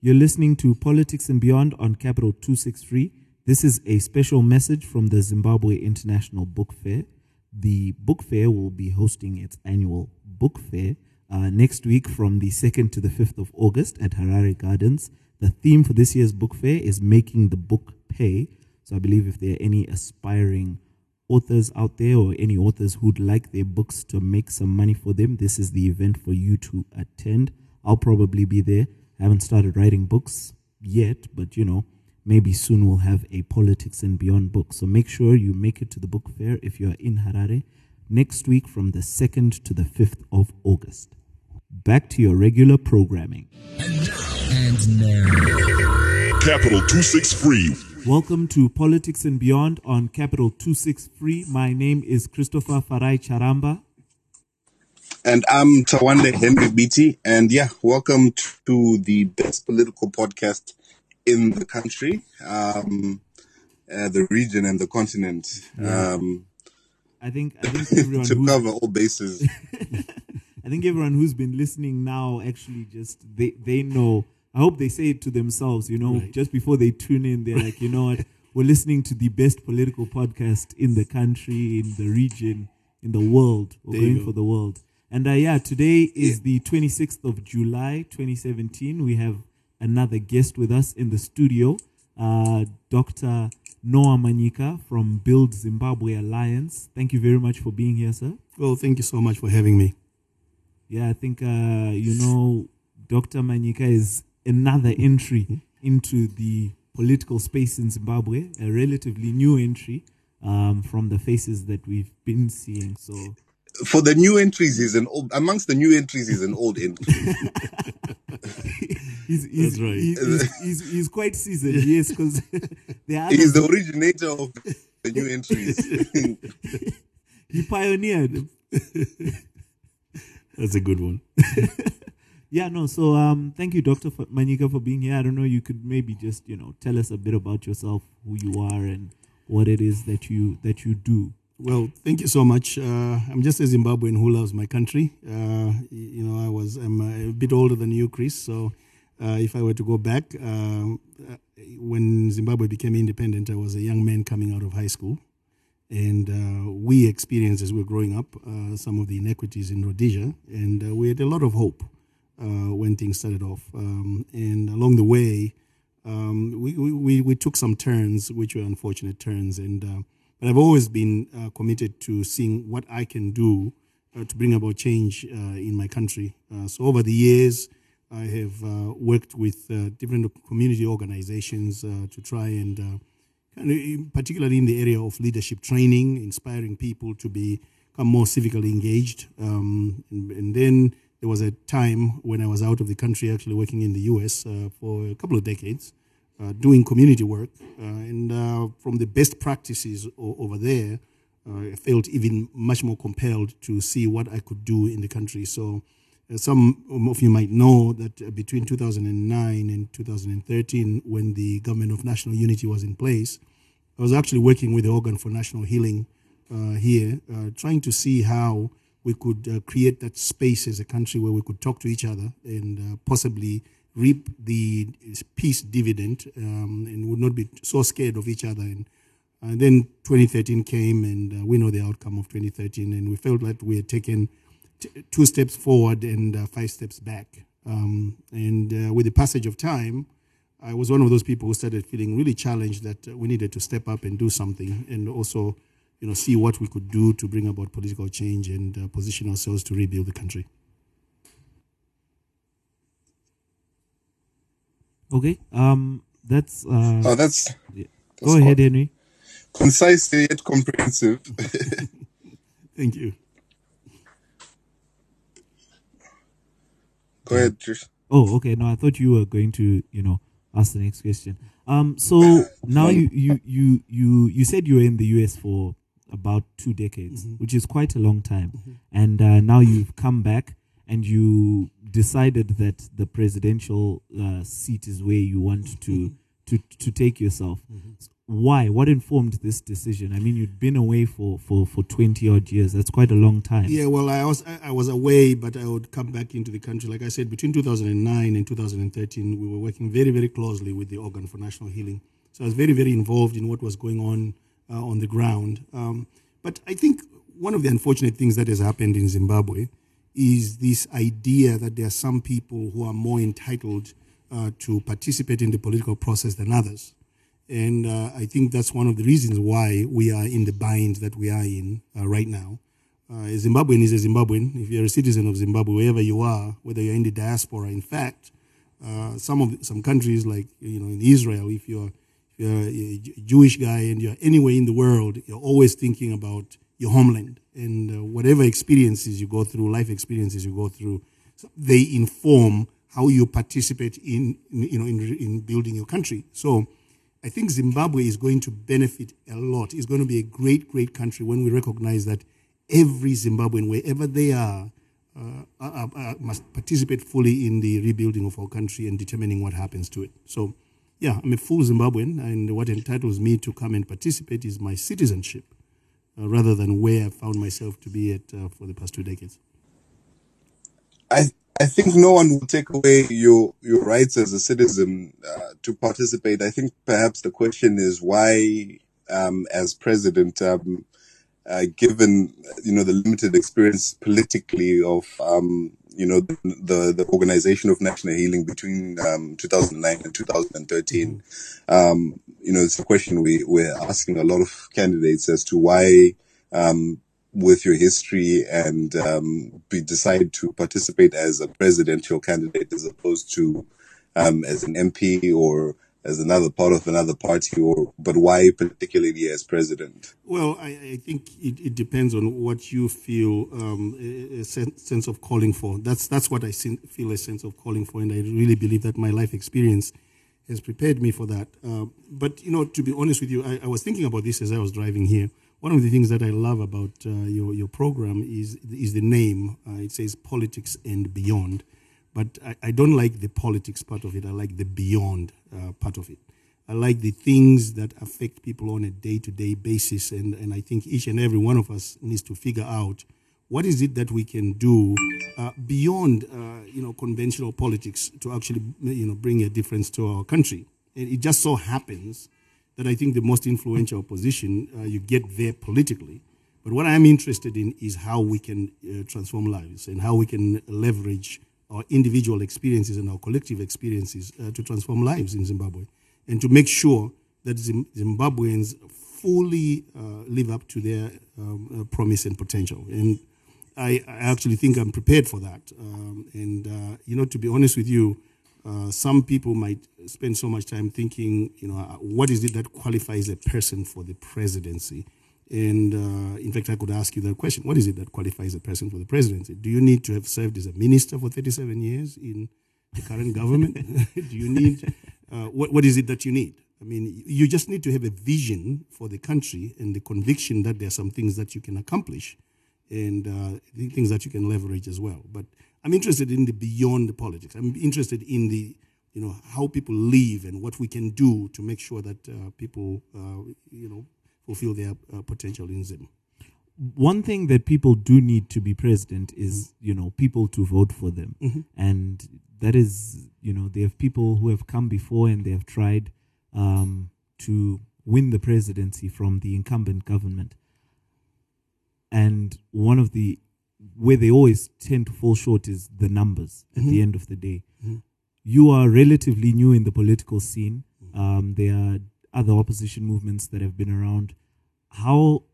You're listening to Politics and Beyond on Capital 263. This is a special message from the Zimbabwe International Book Fair. The book fair will be hosting its annual book fair uh, next week from the 2nd to the 5th of August at Harare Gardens. The theme for this year's book fair is Making the Book Pay. So I believe if there are any aspiring authors out there or any authors who'd like their books to make some money for them, this is the event for you to attend. I'll probably be there. I haven't started writing books yet, but you know, maybe soon we'll have a politics and beyond book. So make sure you make it to the book fair if you are in Harare next week from the 2nd to the 5th of August. Back to your regular programming. And now, Capital 263. Welcome to Politics and Beyond on Capital 263. My name is Christopher Farai Charamba. And I'm Tawande Henry Beatty. And yeah, welcome to the best political podcast in the country, um, uh, the region, and the continent. Yeah. Um, I think I think everyone to cover all bases. I think everyone who's been listening now actually just they they know. I hope they say it to themselves. You know, Right. just before they tune in, they're like, you know what, we're listening to the best political podcast in the country, in the region, in the world. We're There going for the world. And uh, yeah, today is the 26th of July, 2017. We have another guest with us in the studio, uh, Dr. Noah Manyika from Build Zimbabwe Alliance. Thank you very much for being here, sir. well, thank you so much for having me. Yeah, I think uh, you know Dr. Manyika is another entry into the political space in Zimbabwe, a relatively new entry um, from the faces that we've been seeing. So For the new entries, he's an old, amongst the new entries, he's an old entry. he's, he's, That's right. he's, he's, he's, he's quite seasoned, yes, because he's others the originator of the new entries. he pioneered. That's a good one. Yeah, no. So, um, thank you, Doctor Manyika, for being here. I don't know. You could maybe just, you know, tell us a bit about yourself, who you are, and what it is that you that you do. Well, thank you so much. Uh, I'm just a Zimbabwean who loves my country. Uh, you know, I was I'm a bit older than you, Chris. So, uh, if I were to go back, um, uh, when Zimbabwe became independent, I was a young man coming out of high school, and uh, we experienced as we were growing up uh, some of the inequities in Rhodesia, and uh, we had a lot of hope uh, when things started off. Um, and along the way, um, we, we- we, took some turns, which were unfortunate turns. And uh, but I've always been uh, committed to seeing what I can do uh, to bring about change uh, in my country. Uh, so over the years, I have uh, worked with uh, different community organizations to try and, kind of, particularly in the area of leadership training, inspiring people to be become more civically engaged. Um, and, and then there was a time when I was out of the country, actually working in the US for a couple of decades, doing community work. Uh, and uh, from the best practices over there, uh, I felt even much more compelled to see what I could do in the country. So, uh, some of you might know that uh, between 2009 and 2013, when the government of national unity was in place, I was actually working with the Organ for National Healing uh, here, uh, trying to see how we could uh, create that space as a country where we could talk to each other and uh, possibly reap the peace dividend um, and would not be so scared of each other. And, and then 2013 came, and uh, we know the outcome of 2013, and we felt like we had taken t- two steps forward and uh, five steps back. Um, and uh, with the passage of time, I was one of those people who started feeling really challenged that uh, we needed to step up and do something, and also, you know, see what we could do to bring about political change and uh, position ourselves to rebuild the country. Okay. Um, that's. Uh, oh, that's, go that's ahead, Henry. concise yet comprehensive. Thank you. Go ahead, Chris. Oh, okay. No, I thought you were going to, you know, ask the next question. Um, so now you, you, you, you, you said you were in the US for about two decades, which is quite a long time. And uh, now you've come back and you decided that the presidential uh, seat is where you want to, to, to take yourself. why? What informed this decision? I mean, you'd been away for, for, for 20 odd years. That's quite a long time. Yeah, well, I was I was away, but I would come back into the country. Like I said, between 2009 and 2013, we were working very, very closely with the Organ for National Healing. So I was very, very involved in what was going on uh, on the ground. Um, but I think one of the unfortunate things that has happened in Zimbabwe is this idea that there are some people who are more entitled uh, to participate in the political process than others. And uh, I think that's one of the reasons why we are in the bind that we are in uh, right now. Uh, a Zimbabwean is a Zimbabwean. If you're a citizen of Zimbabwe, wherever you are, whether you're in the diaspora, in fact, uh, some of some countries like you know in Israel, if you're, if you're a Jewish guy and you're anywhere in the world, you're always thinking about your homeland and uh, whatever experiences you go through, life experiences you go through, they inform how you participate in, in you know in, in building your country. So I think Zimbabwe is going to benefit a lot. It's going to be a great, great country when we recognize that every Zimbabwean, wherever they are, uh, uh, must participate fully in the rebuilding of our country and determining what happens to it. So, yeah, I'm a full Zimbabwean, and what entitles me to come and participate is my citizenship, rather than where I found myself to be at uh, for the past two decades. I I think no one will take away your your rights as a citizen uh, to participate. I think perhaps the question is why, um, as president, um, uh, given you know the limited experience politically of um, you know the, the, organization of national healing between um, 2009 and 2013, um, you know it's a question we we're asking a lot of candidates as to why um, with your history and um, be, decide to participate as a presidential candidate as opposed to um, as an MP or as another part of another party, or but why particularly as president? Well, I, I think it, it, depends on what you feel um, a, a, sense of calling for. That's that's what I feel a sense of calling for, and I really believe that my life experience has prepared me for that. Uh, but you know, to be honest with you, I, I was thinking about this as I was driving here one of the things that I love about uh, your, your program is, is the name. Uh, it says politics and beyond. But I, I, don't like the politics part of it. I like the beyond uh, part of it. I like the things that affect people on a day to day basis. And, and I think each and every one of us needs to figure out what is it that we can do uh, beyond uh, you know, conventional politics to actually you know, bring a difference to our country. And it just so happens that I think the most influential position uh, you get there politically. But what I'm interested in is how we can uh, transform lives and how we can leverage our individual experiences and our collective experiences uh, to transform lives in Zimbabwe and to make sure that Zimbabweans fully uh, live up to their um, uh, promise and potential. And I, I, actually think I'm prepared for that. Um, and, uh, you know, to be honest with you, uh, some people might spend so much time thinking, you know, uh, what is it that qualifies a person for the presidency? And uh, in fact, I could ask you that question what is it that qualifies a person for the presidency? Do you need to have served as a minister for 37 years in the current government? Do you need, uh, what, what is it that you need? I mean, you just need to have a vision for the country and the conviction that there are some things that you can accomplish and uh, things that you can leverage as well. But I'm interested in the beyond the politics. I'm interested in the, you know, how people live and what we can do to make sure that uh, people, uh, you know, fulfill their uh, potential in Zim. One thing that people do need to be president is, you know, people to vote for them. Mm-hmm. And that is, you know, they have people who have come before and they have tried um, to win the presidency from the incumbent government. And one of the where they always tend to fall short is the numbers at mm-hmm. the end of the day. Mm-hmm. You are relatively new in the political scene. Um, there are other opposition movements that have been around. How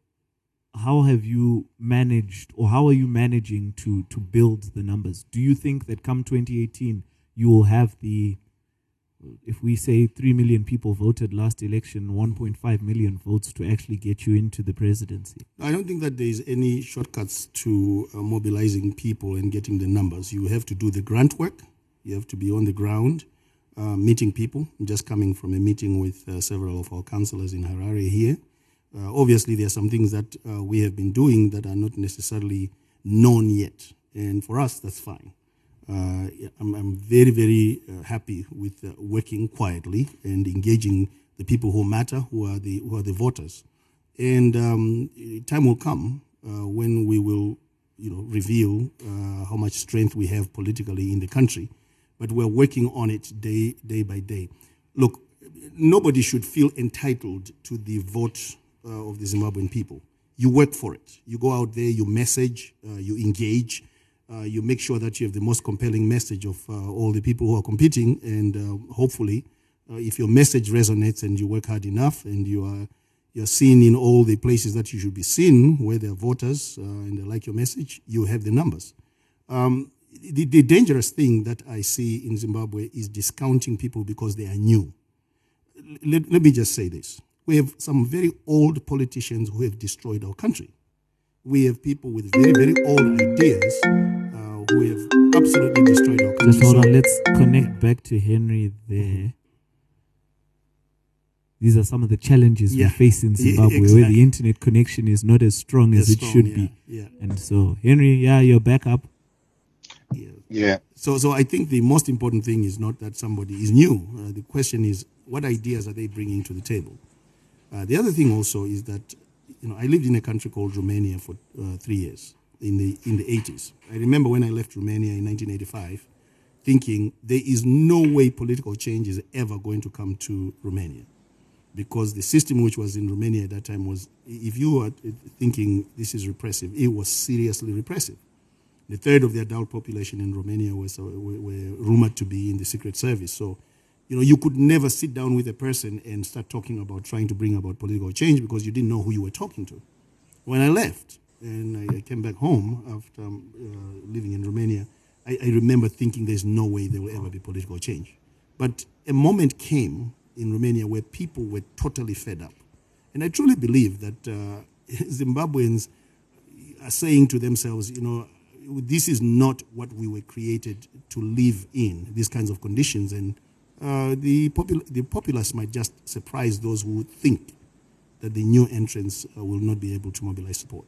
how have you managed, or how are you managing to to build the numbers? Do you think that come 2018 you will have the if we say 3 million people voted last election, 1.5 million votes to actually get you into the presidency? I don't think that there is any shortcuts to uh, mobilizing people and getting the numbers. You have to do the grunt work, you have to be on the ground, uh, meeting people. Just coming from a meeting with uh, several of our councillors in Harare here. Uh, obviously, there are some things that uh, we have been doing that are not necessarily known yet. And for us, that's fine. Uh, I'm, I'm, very, very uh, happy with working quietly and engaging the people who matter, who are the who are the voters. And um, time will come when we will, you know, reveal how much strength we have politically in the country. But we're working on it day day by day. Look, nobody should feel entitled to the vote uh, of the Zimbabwean people. You work for it. You go out there, you message, uh, you engage, uh, you make sure that you have the most compelling message of uh, all the people who are competing, and hopefully, if your message resonates and you work hard enough and you are you're seen in all the places that you should be seen, where there are voters uh, and they like your message, you have the numbers. Um, the, the, dangerous thing that I see in Zimbabwe is discounting people because they are new. Let, let me just say this. We have some very old politicians who have destroyed our country. We have people with very, very old ideas uh, who have absolutely destroyed our country. Just hold on, let's connect back to Henry there these are some of the challenges yeah. we face in Zimbabwe, exactly. where the internet connection is not as strong as, as it strong, should yeah. be. Yeah. And so, Henry, yeah, you're back up. Yeah. So, so I think the most important thing is not that somebody is new. Uh, the question is, what ideas are they bringing to the table? Uh, the other thing also is that, you know, I lived in a country called Romania for uh, three years in the in the 80s. I remember when I left Romania in 1985, thinking there is no way political change is ever going to come to Romania because the system which was in Romania at that time was, if you were thinking this is repressive, it was seriously repressive. The third of the adult population in Romania was uh, were rumored to be in the secret service. So, you know, you could never sit down with a person and start talking about trying to bring about political change because you didn't know who you were talking to. When I left and I, came back home after um, uh, living in Romania, I, I remember thinking there's no way there will ever be political change. But a moment came in Romania where people were totally fed up. And I truly believe that uh, Zimbabweans are saying to themselves, you know, this is not what we were created to live in, these kinds of conditions. And uh, the, popul- the populace might just surprise those who think that the new entrants uh, will not be able to mobilize support.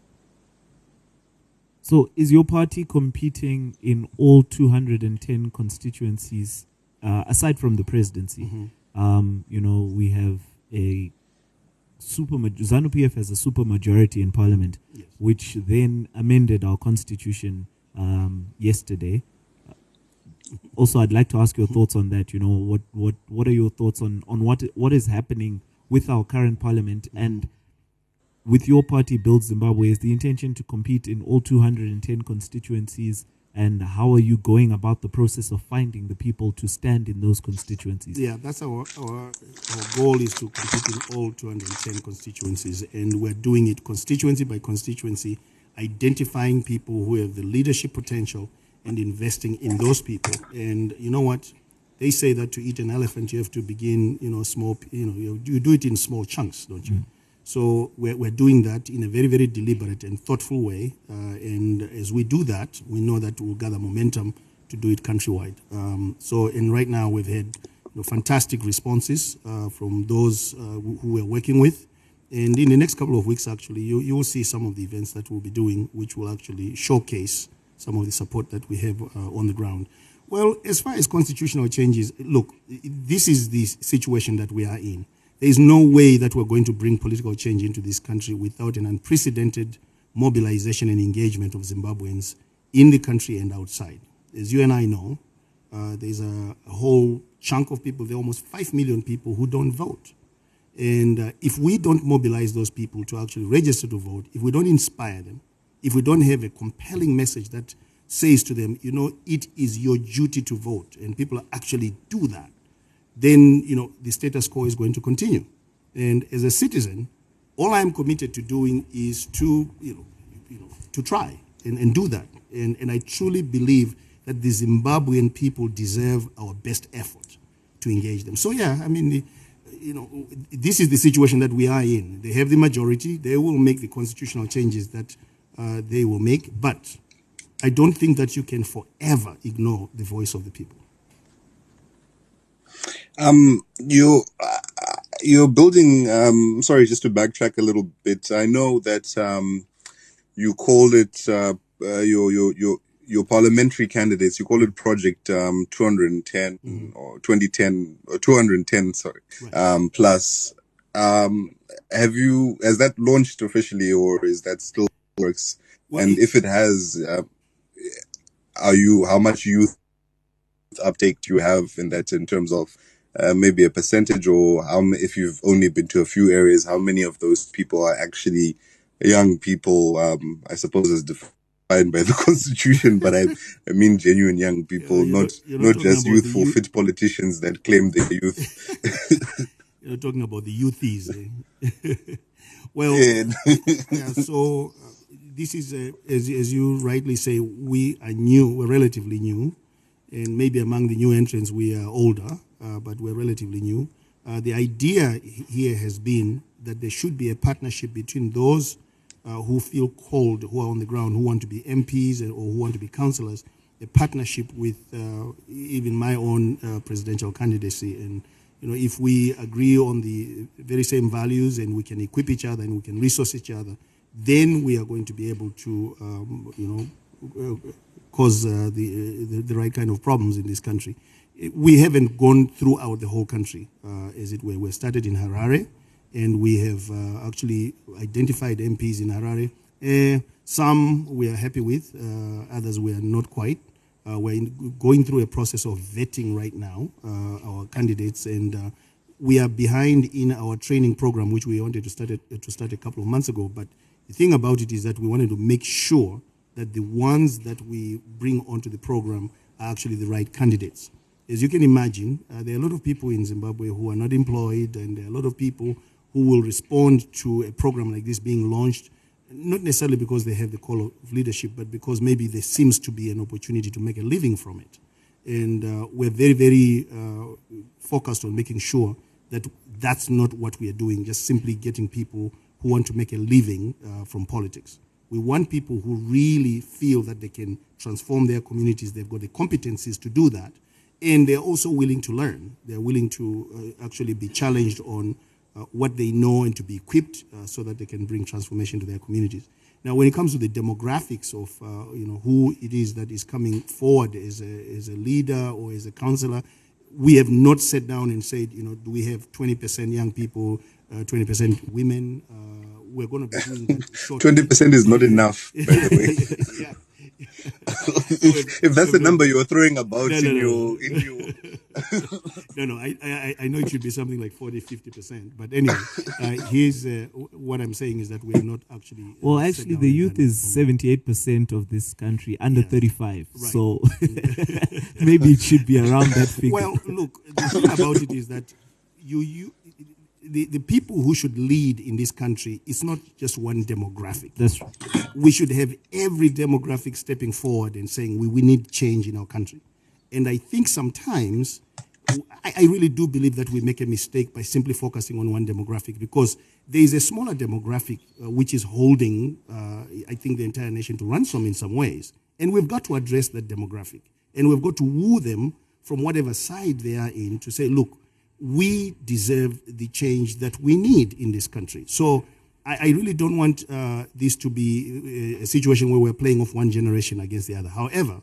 So, is your party competing in all 210 constituencies, uh, aside from the presidency? Mm-hmm. Um, you know, we have a super ZANU PF has a super majority in parliament, yes. which then amended our constitution um, yesterday. Also, I'd like to ask your thoughts on that. You know, what what what are your thoughts on on what what is happening with our current parliament and with your party, Build Zimbabwe, is the intention to compete in all 210 constituencies and how are you going about the process of finding the people to stand in those constituencies? Yeah, that's our, our, our goal is to compete in all 210 constituencies, and we're doing it constituency by constituency, identifying people who have the leadership potential and investing in those people. And you know what? They say that to eat an elephant, you have to begin, you know, small, you know, you do it in small chunks, don't you? Mm. So we're, we're doing that in a very, very deliberate and thoughtful way. Uh, and as we do that, we know that we'll gather momentum to do it countrywide. Um, so, and right now we've had you know, fantastic responses uh, from those uh, who we're working with. And in the next couple of weeks, actually, you, you will see some of the events that we'll be doing, which will actually showcase some of the support that we have uh, on the ground. Well, as far as constitutional changes, look, this is the situation that we are in. There is no way that we're going to bring political change into this country without an unprecedented mobilization and engagement of Zimbabweans in the country and outside. As you and I know, uh, there's a, a, whole chunk of people, there are almost 5 million people who don't vote. And uh, if we don't mobilize those people to actually register to vote, if we don't inspire them, if we don't have a compelling message that says to them, you know, it is your duty to vote, and people actually do that, then you know the status quo is going to continue. And as a citizen, all I'm committed to doing is to you know, you know to try and, and do that. And, and I truly believe that the Zimbabwean people deserve our best effort to engage them. So yeah, I mean, the, you know, this is the situation that we are in. They have the majority. They will make the constitutional changes that uh, they will make. But I don't think that you can forever ignore the voice of the people. Um, you uh, you're building. Um, sorry, just to backtrack a little bit. I know that um, you called it uh, uh, your your your your parliamentary candidates, you call it Project um, 210 Mm-hmm. or 2010 or 210, sorry, um, plus. Um, have you has that launched officially, or is that still works? Well, and if it has, uh, are you how much youth uptake do you have in that in terms of uh, maybe a percentage, or how if you've only been to a few areas, how many of those people are actually young people? Um, I suppose as defined by the constitution, but I, I mean genuine young people, you're not not- you're not not just youthful youth- fit politicians that claim they're youth. You're talking about the youthies. Eh? well, Yeah. so uh, this is, uh, as, as you rightly say, we are new, we're relatively new, and maybe among the new entrants we are older, but we're relatively new. Uh, the idea here has been that there should be a partnership between those uh, who feel called, who are on the ground, who want to be MPs or who want to be councillors, a partnership with uh, even my own uh, presidential candidacy. And you know, if we agree on the very same values and we can equip each other and we can resource each other, then we are going to be able to, um, you know, uh, cause uh, the, the the right kind of problems in this country. We haven't gone throughout the whole country, uh, as it were. We started in Harare, and we have uh, actually identified MPs in Harare. Uh, some we are happy with, uh, others we are not quite. Uh, we're in, going through a process of vetting right now uh, our candidates, and uh, we are behind in our training program, which we wanted to start to start a couple of months ago. But the thing about it is that we wanted to make sure that the ones that we bring onto the program are actually the right candidates. As you can imagine, uh, there are a lot of people in Zimbabwe who are not employed, and there are a lot of people who will respond to a program like this being launched, not necessarily because they have the call of leadership, but because maybe there seems to be an opportunity to make a living from it. And uh, we're very, very uh, focused on making sure that that's not what we are doing, just simply getting people who want to make a living uh, from politics. We want people who really feel that they can transform their communities, they've got the competencies to do that, and they're also willing to learn. They're willing to uh, actually be challenged on uh, what they know and to be equipped uh, so that they can bring transformation to their communities. Now, when it comes to the demographics of uh, you know who it is that is coming forward as a, as a leader or as a counselor, we have not sat down and said, you know, do we have 20% young people, uh, 20% women? Uh, we're going to be doing that. Twenty percent is not enough, by the way. yeah. if, if that's the number you're throwing about No, no, in no. your in your No, no, I, I, I know it should be something like 40, 50%. But anyway, uh, here's uh, what I'm saying is that we are not actually. uh, Well, actually, the youth is 78% of this country under 35. Right. So maybe it should be around that figure. Well, look, the thing about it is that you, you, the, the people who should lead in this country is not just one demographic. That's right. we should have every demographic stepping forward and saying we, we need change in our country. And I think sometimes, I, I really do believe that we make a mistake by simply focusing on one demographic because there is a smaller demographic uh, which is holding, uh, I think, the entire nation to ransom in some ways. And we've got to address that demographic. And we've got to woo them from whatever side they are in to say, look, we deserve the change that we need in this country. So I, I really don't want uh, this to be a, a situation where we're playing off one generation against the other. However,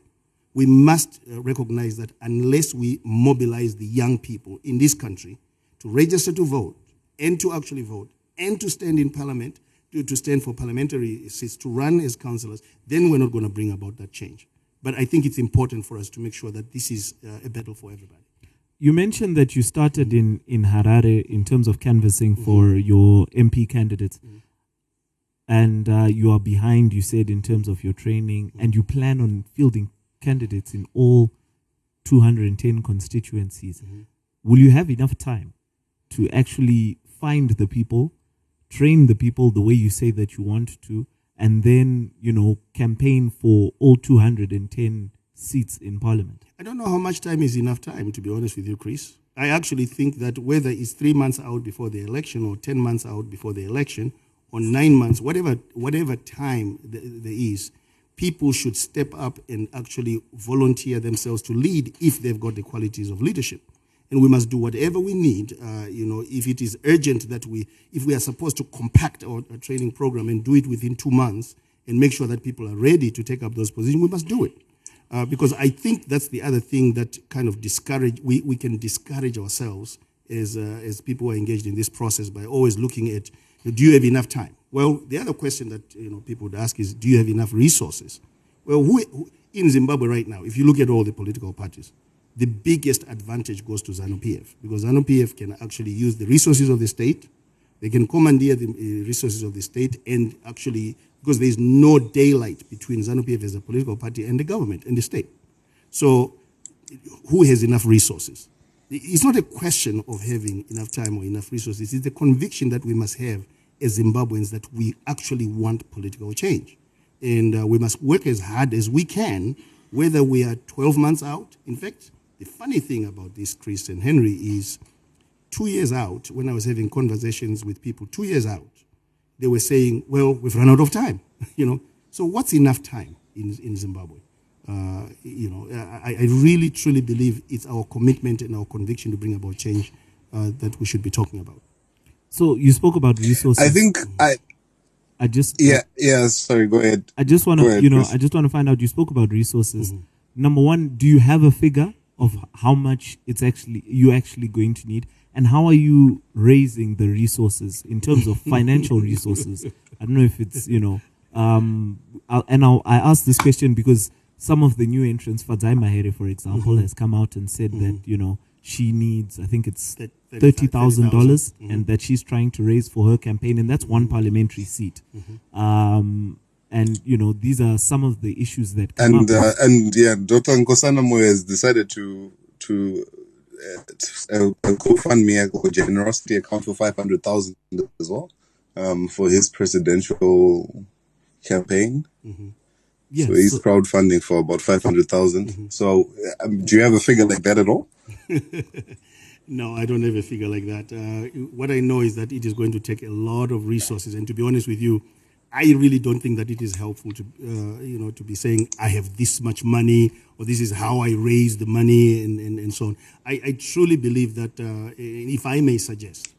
we must uh, recognize that unless we mobilize the young people in this country to register to vote and to actually vote and to stand in parliament, to, to stand for parliamentary seats, to run as councillors, then we're not going to bring about that change. But I think it's important for us to make sure that this is uh, a battle for everybody. You mentioned that you started in, in Harare in terms of canvassing for mm-hmm. your MP candidates. Mm-hmm. And uh, you are behind, you said, in terms of your training, mm-hmm. and you plan on fielding candidates in all 210 constituencies. Will you have enough time to actually find the people, train the people the way you say that you want to, and then, you know, campaign for all 210 seats in parliament? I don't know how much time is enough time, to be honest with you, Chris. I actually think that whether it's three months out before the election or 10 months out before the election or nine months, whatever, whatever time th- there is, people should step up and actually volunteer themselves to lead if they've got the qualities of leadership. And we must do whatever we need. Uh, you know, if it is urgent that we, if we are supposed to compact our, our training program and do it within two months and make sure that people are ready to take up those positions, we must do it. Uh, because I think that's the other thing that kind of discourage, we, we can discourage ourselves as, uh, as people are engaged in this process by always looking at, do you have enough time? Well, the other question that you know, people would ask is, do you have enough resources? Well, who, who, in Zimbabwe right now, if you look at all the political parties, the biggest advantage goes to ZANU PF because ZANU PF can actually use the resources of the state, they can commandeer the uh, resources of the state, and actually, because there is no daylight between ZANU PF as a political party and the government and the state. So, who has enough resources? It's not a question of having enough time or enough resources, it's the conviction that we must have as Zimbabweans that we actually want political change. And uh, we must work as hard as we can, whether we are 12 months out. In fact, the funny thing about this, Chris and Henry, is two years out, when I was having conversations with people, two years out, they were saying, well, we've run out of time, you know. So what's enough time in, in Zimbabwe? Uh, you know, I, I, really truly believe it's our commitment and our conviction to bring about change uh, that we should be talking about. So you spoke about resources. I think I. I just yeah yeah sorry go ahead. I just want to you know Chris. I just want to find out. You spoke about resources. Mm-hmm. Number one, do you have a figure of how much it's actually you're actually going to need, and how are you raising the resources in terms of financial resources? I don't know if it's you know, um, I'll, and I'll, I ask this question because some of the new entrants, Fadzai Mahere, for example, mm-hmm. has come out and said mm-hmm. that you know she needs, I think it's thirty thousand dollars, mm-hmm. and that she's trying to raise for her campaign, and that's one parliamentary seat. Mm-hmm. Um, and you know these are some of the issues that and uh, and yeah, Dr. Nkosana Moyo has decided to to uh, uh, GoFundMe or generosity account for five hundred thousand as well um, for his presidential campaign. Mm-hmm. Yes, so he's so, crowdfunding for about 500,000. Mm-hmm. So um, do you have a figure like that at all? no, I don't have a figure like that. Uh, what I know is that it is going to take a lot of resources. And to be honest with you, I really don't think that it is helpful to, uh, you know, to be saying I have this much money or this is how I raise the money and, and, and so on. I, I truly believe that, uh, if I may suggest,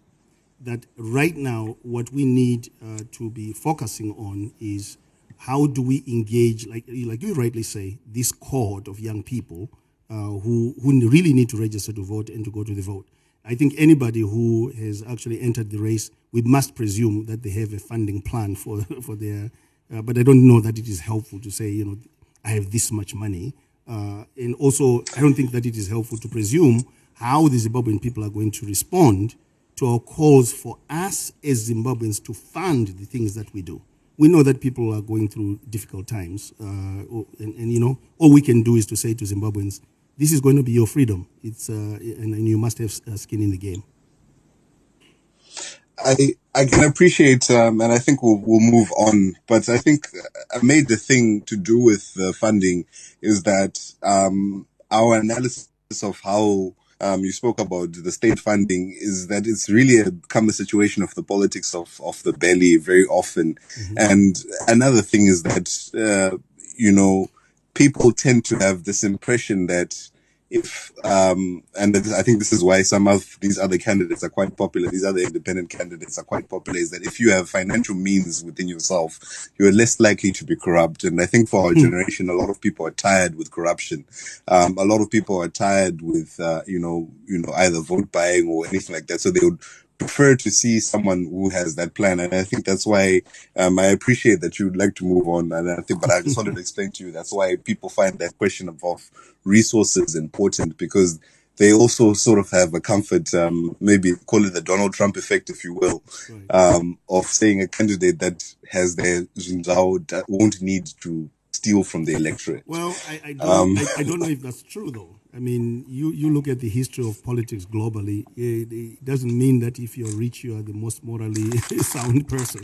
that right now what we need uh, to be focusing on is how do we engage, like, like you rightly say, this cohort of young people uh, who, who really need to register to vote and to go to the vote? I think anybody who has actually entered the race, we must presume that they have a funding plan for, for their, uh, but I don't know that it is helpful to say, you know, I have this much money. Uh, and also, I don't think that it is helpful to presume how the Zimbabwean people are going to respond to our calls for us as Zimbabweans to fund the things that we do we know that people are going through difficult times, uh, and, and, you know, all we can do is to say to Zimbabweans, this is going to be your freedom. It's uh, and, and, you must have uh, skin in the game. I I can appreciate, um, and I think we'll we'll move on. But I think I made the thing to do with the funding is that um, our analysis of how um, you spoke about the state funding is that it's really a, become a situation of the politics of, of the belly very often. Mm-hmm. And another thing is that, uh, you know, people tend to have this impression that if um, and I think this is why some of these other candidates are quite popular. These other independent candidates are quite popular. Is that if you have financial means within yourself, you are less likely to be corrupt. And I think for our hmm. generation, a lot of people are tired with corruption. Um, a lot of people are tired with uh, you know you know either vote buying or anything like that. So they would prefer to see someone who has that plan. And I think that's why um, I appreciate that you'd like to move on. And I think, but I just wanted to explain to you that's why people find that question of, resources important because they also sort of have a comfort, um, maybe call it the Donald Trump effect, if you will, um, of saying a candidate that has their that won't need to steal from the electorate. Well, I, I don't, um, I, I don't know if that's true though. I mean, you, you look at the history of politics globally, it, it doesn't mean that if you're rich, you are the most morally sound person.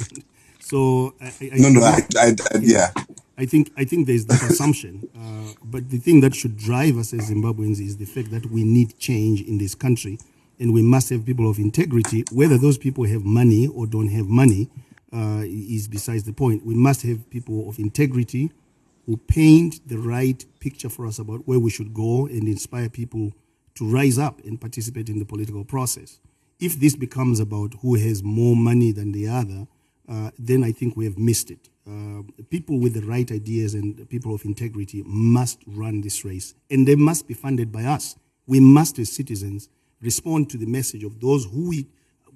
So, I, I no, no, I, I, yeah. I think I think there's that assumption, uh, but the thing that should drive us as Zimbabweans is the fact that we need change in this country, and we must have people of integrity. Whether those people have money or don't have money uh, is besides the point. We must have people of integrity who paint the right picture for us about where we should go and inspire people to rise up and participate in the political process. If this becomes about who has more money than the other, uh, then I think we have missed it. uh, people with the right ideas and people of integrity must run this race, and they must be funded by us. We must, as citizens, respond to the message of those who we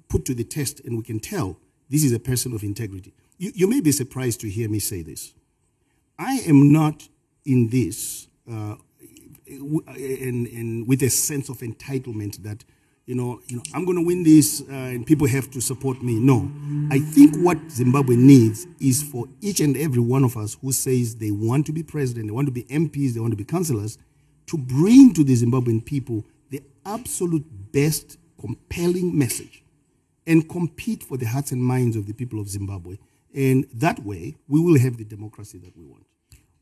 put to the test, and we can tell this is a person of integrity. You, you may be surprised to hear me say this. I am not in this uh, in, in, with a sense of entitlement that, you know, you know I'm going to win this uh, and people have to support me. No. I think what Zimbabwe needs is for each and every one of us who says they want to be president, they want to be MPs, they want to be councillors, to bring to the Zimbabwean people the absolute best compelling message and compete for the hearts and minds of the people of Zimbabwe. And that way, we will have the democracy that we want.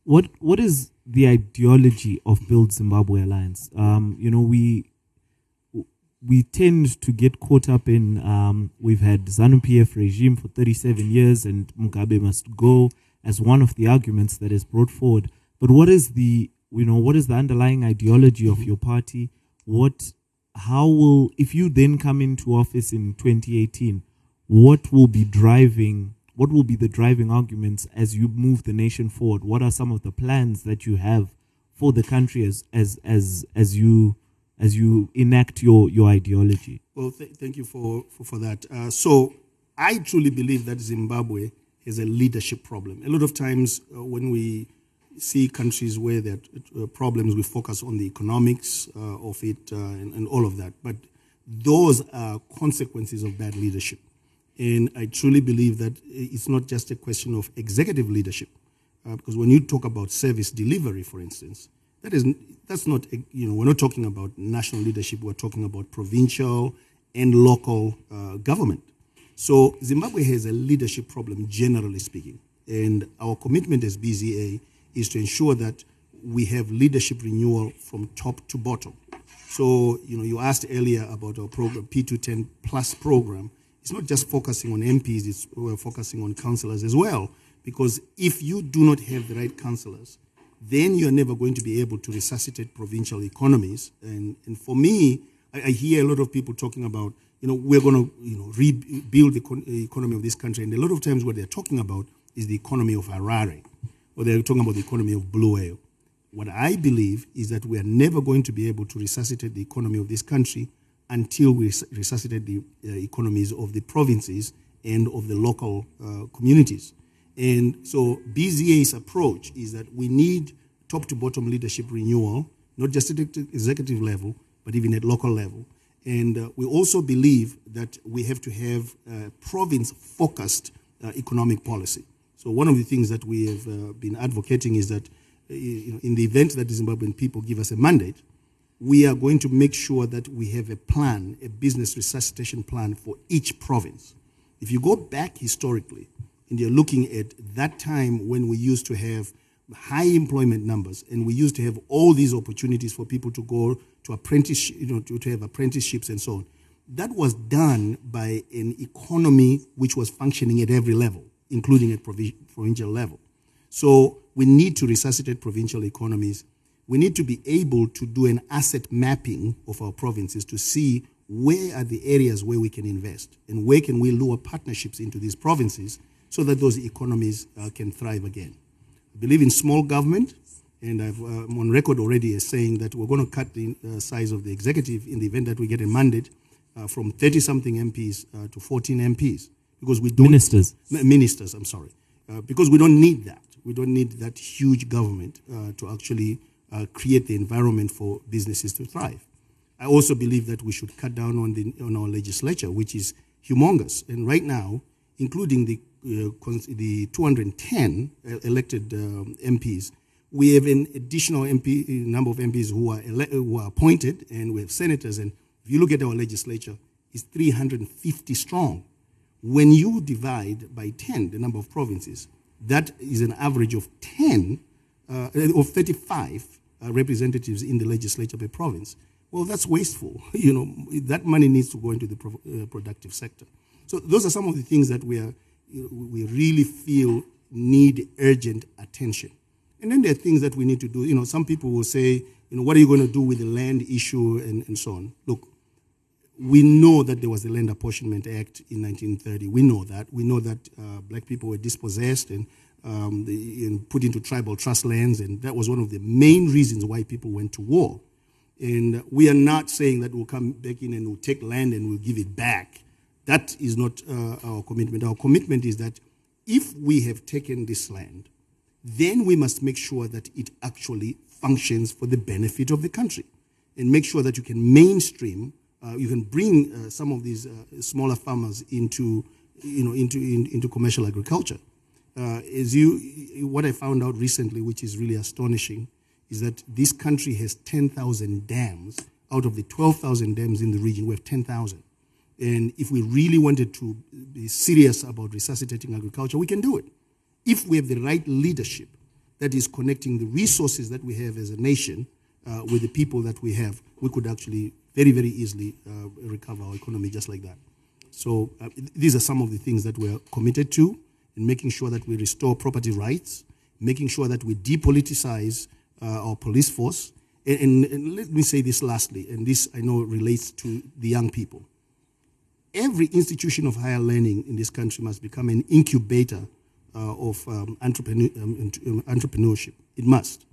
What What is the ideology of Build Zimbabwe Alliance? Um, you know, we we tend to get caught up in um, we've had ZANU PF regime for 37 years and Mugabe must go as one of the arguments that is brought forward. But what is the you know what is the underlying ideology of your party? What how will if you then come into office in 2018, what will be driving what will be the driving arguments as you move the nation forward? What are some of the plans that you have for the country as as as as you as you enact your your ideology? Well, th- thank you for for, for that. Uh, so I truly believe that Zimbabwe is a leadership problem. A lot of times uh, when we see countries where there are uh, problems, we focus on the economics uh, of it uh, and, and all of that. But those are consequences of bad leadership. And I truly believe that it's not just a question of executive leadership, uh, because when you talk about service delivery, for instance, that is that's not you know we're not talking about national leadership. We're talking about provincial and local uh, government. So Zimbabwe has a leadership problem, generally speaking, and our commitment as BZA is to ensure that we have leadership renewal from top to bottom. So you know you asked earlier about our program P210 Plus program it's not just focusing on MPs, it's, we're focusing on councillors as well. Because if you do not have the right councillors, then you're never going to be able to resuscitate provincial economies. And, and for me, I, I hear a lot of people talking about, you know, we're going to, you know, rebuild the uh, economy of this country. And a lot of times what they're talking about is the economy of Harare, or they're talking about the economy of Blue Bulawayo. What I believe is that we are never going to be able to resuscitate the economy of this country until we resuscitate the uh, economies of the provinces and of the local uh, communities. And so BZA's approach is that we need top to bottom leadership renewal, not just at the executive level, but even at local level. And uh, we also believe that we have to have province focused uh, economic policy. So, one of the things that we have uh, been advocating is that uh, in the event that the Zimbabwean people give us a mandate, we are going to make sure that we have a plan, a business resuscitation plan for each province. If you go back historically, and you're looking at that time when we used to have high employment numbers and we used to have all these opportunities for people to go to you know, to, to have apprenticeships and so on. That was done by an economy which was functioning at every level, including at provincial level. So we need to resuscitate provincial economies we need to be able to do an asset mapping of our provinces to see where are the areas where we can invest and where can we lure partnerships into these provinces so that those economies uh, can thrive again. I believe in small government, and i am uh, on record already as saying that we're going to cut the uh, size of the executive in the event that we get a mandate uh, from 30 something MPs uh, to 14 MPs because we don't ministers. Ministers I'm sorry. Uh, because we don't need that. We don't need that huge government to actually uh, create the environment for businesses to thrive. I also believe that we should cut down on, the, on our legislature, which is humongous. And right now, including the, uh, the 210 uh, elected um, MPs, we have an additional MP, number of MPs who are, ele- who are appointed, and we have senators. And if you look at our legislature, it's 350 strong. When you divide by 10 the number of provinces, that is an average of 10, uh, of 35 uh, representatives in the legislature per province. Well, that's wasteful. You know, that money needs to go into the pro- uh, productive sector. So those are some of the things that we are, we really feel need urgent attention. And then there are things that we need to do. You know, some people will say, you know, what are you going to do with the land issue and, and so on? Look, we know that there was the Land Apportionment Act in 1930. We know that. We know that uh, black people were dispossessed and um, the, and put into tribal trust lands, and that was one of the main reasons why people went to war. And we are not saying that we'll come back in and we'll take land and we'll give it back. That is not uh, our commitment. Our commitment is that if we have taken this land, then we must make sure that it actually functions for the benefit of the country and make sure that you can mainstream, uh, you can bring uh, some of these uh, smaller farmers into, you know, into, in, into commercial agriculture. Uh, you, what I found out recently, which is really astonishing, is that this country has 10,000 dams. Out of the 12,000 dams in the region, we have 10,000. And if we really wanted to be serious about resuscitating agriculture, we can do it. If we have the right leadership that is connecting the resources that we have as a nation uh, with the people that we have, we could actually very, very easily uh, recover our economy just like that. So uh, these are some of the things that we're committed to in making sure that we restore property rights, making sure that we depoliticize uh, our police force. And, and, and let me say this lastly, and this I know relates to the young people every institution of higher learning in this country must become an incubator uh, of um, entrepreneur, um, um, entrepreneurship. It must.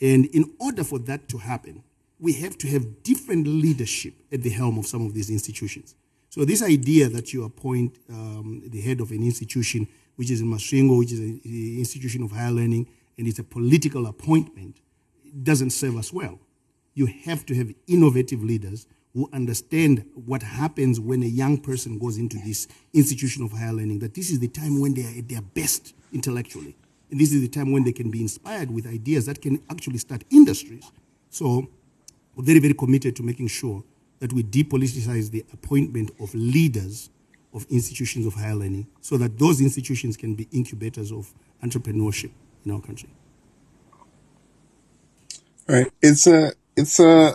And in order for that to happen, we have to have different leadership at the helm of some of these institutions. So this idea that you appoint um, the head of an institution, which is in Masvingo, which is an institution of higher learning, and it's a political appointment, doesn't serve us well. You have to have innovative leaders who understand what happens when a young person goes into this institution of higher learning, that this is the time when they are at their best intellectually. And this is the time when they can be inspired with ideas that can actually start industries. So we're very, very committed to making sure that we depoliticize the appointment of leaders of institutions of higher learning so that those institutions can be incubators of entrepreneurship in our country. Right. It's a, it's a,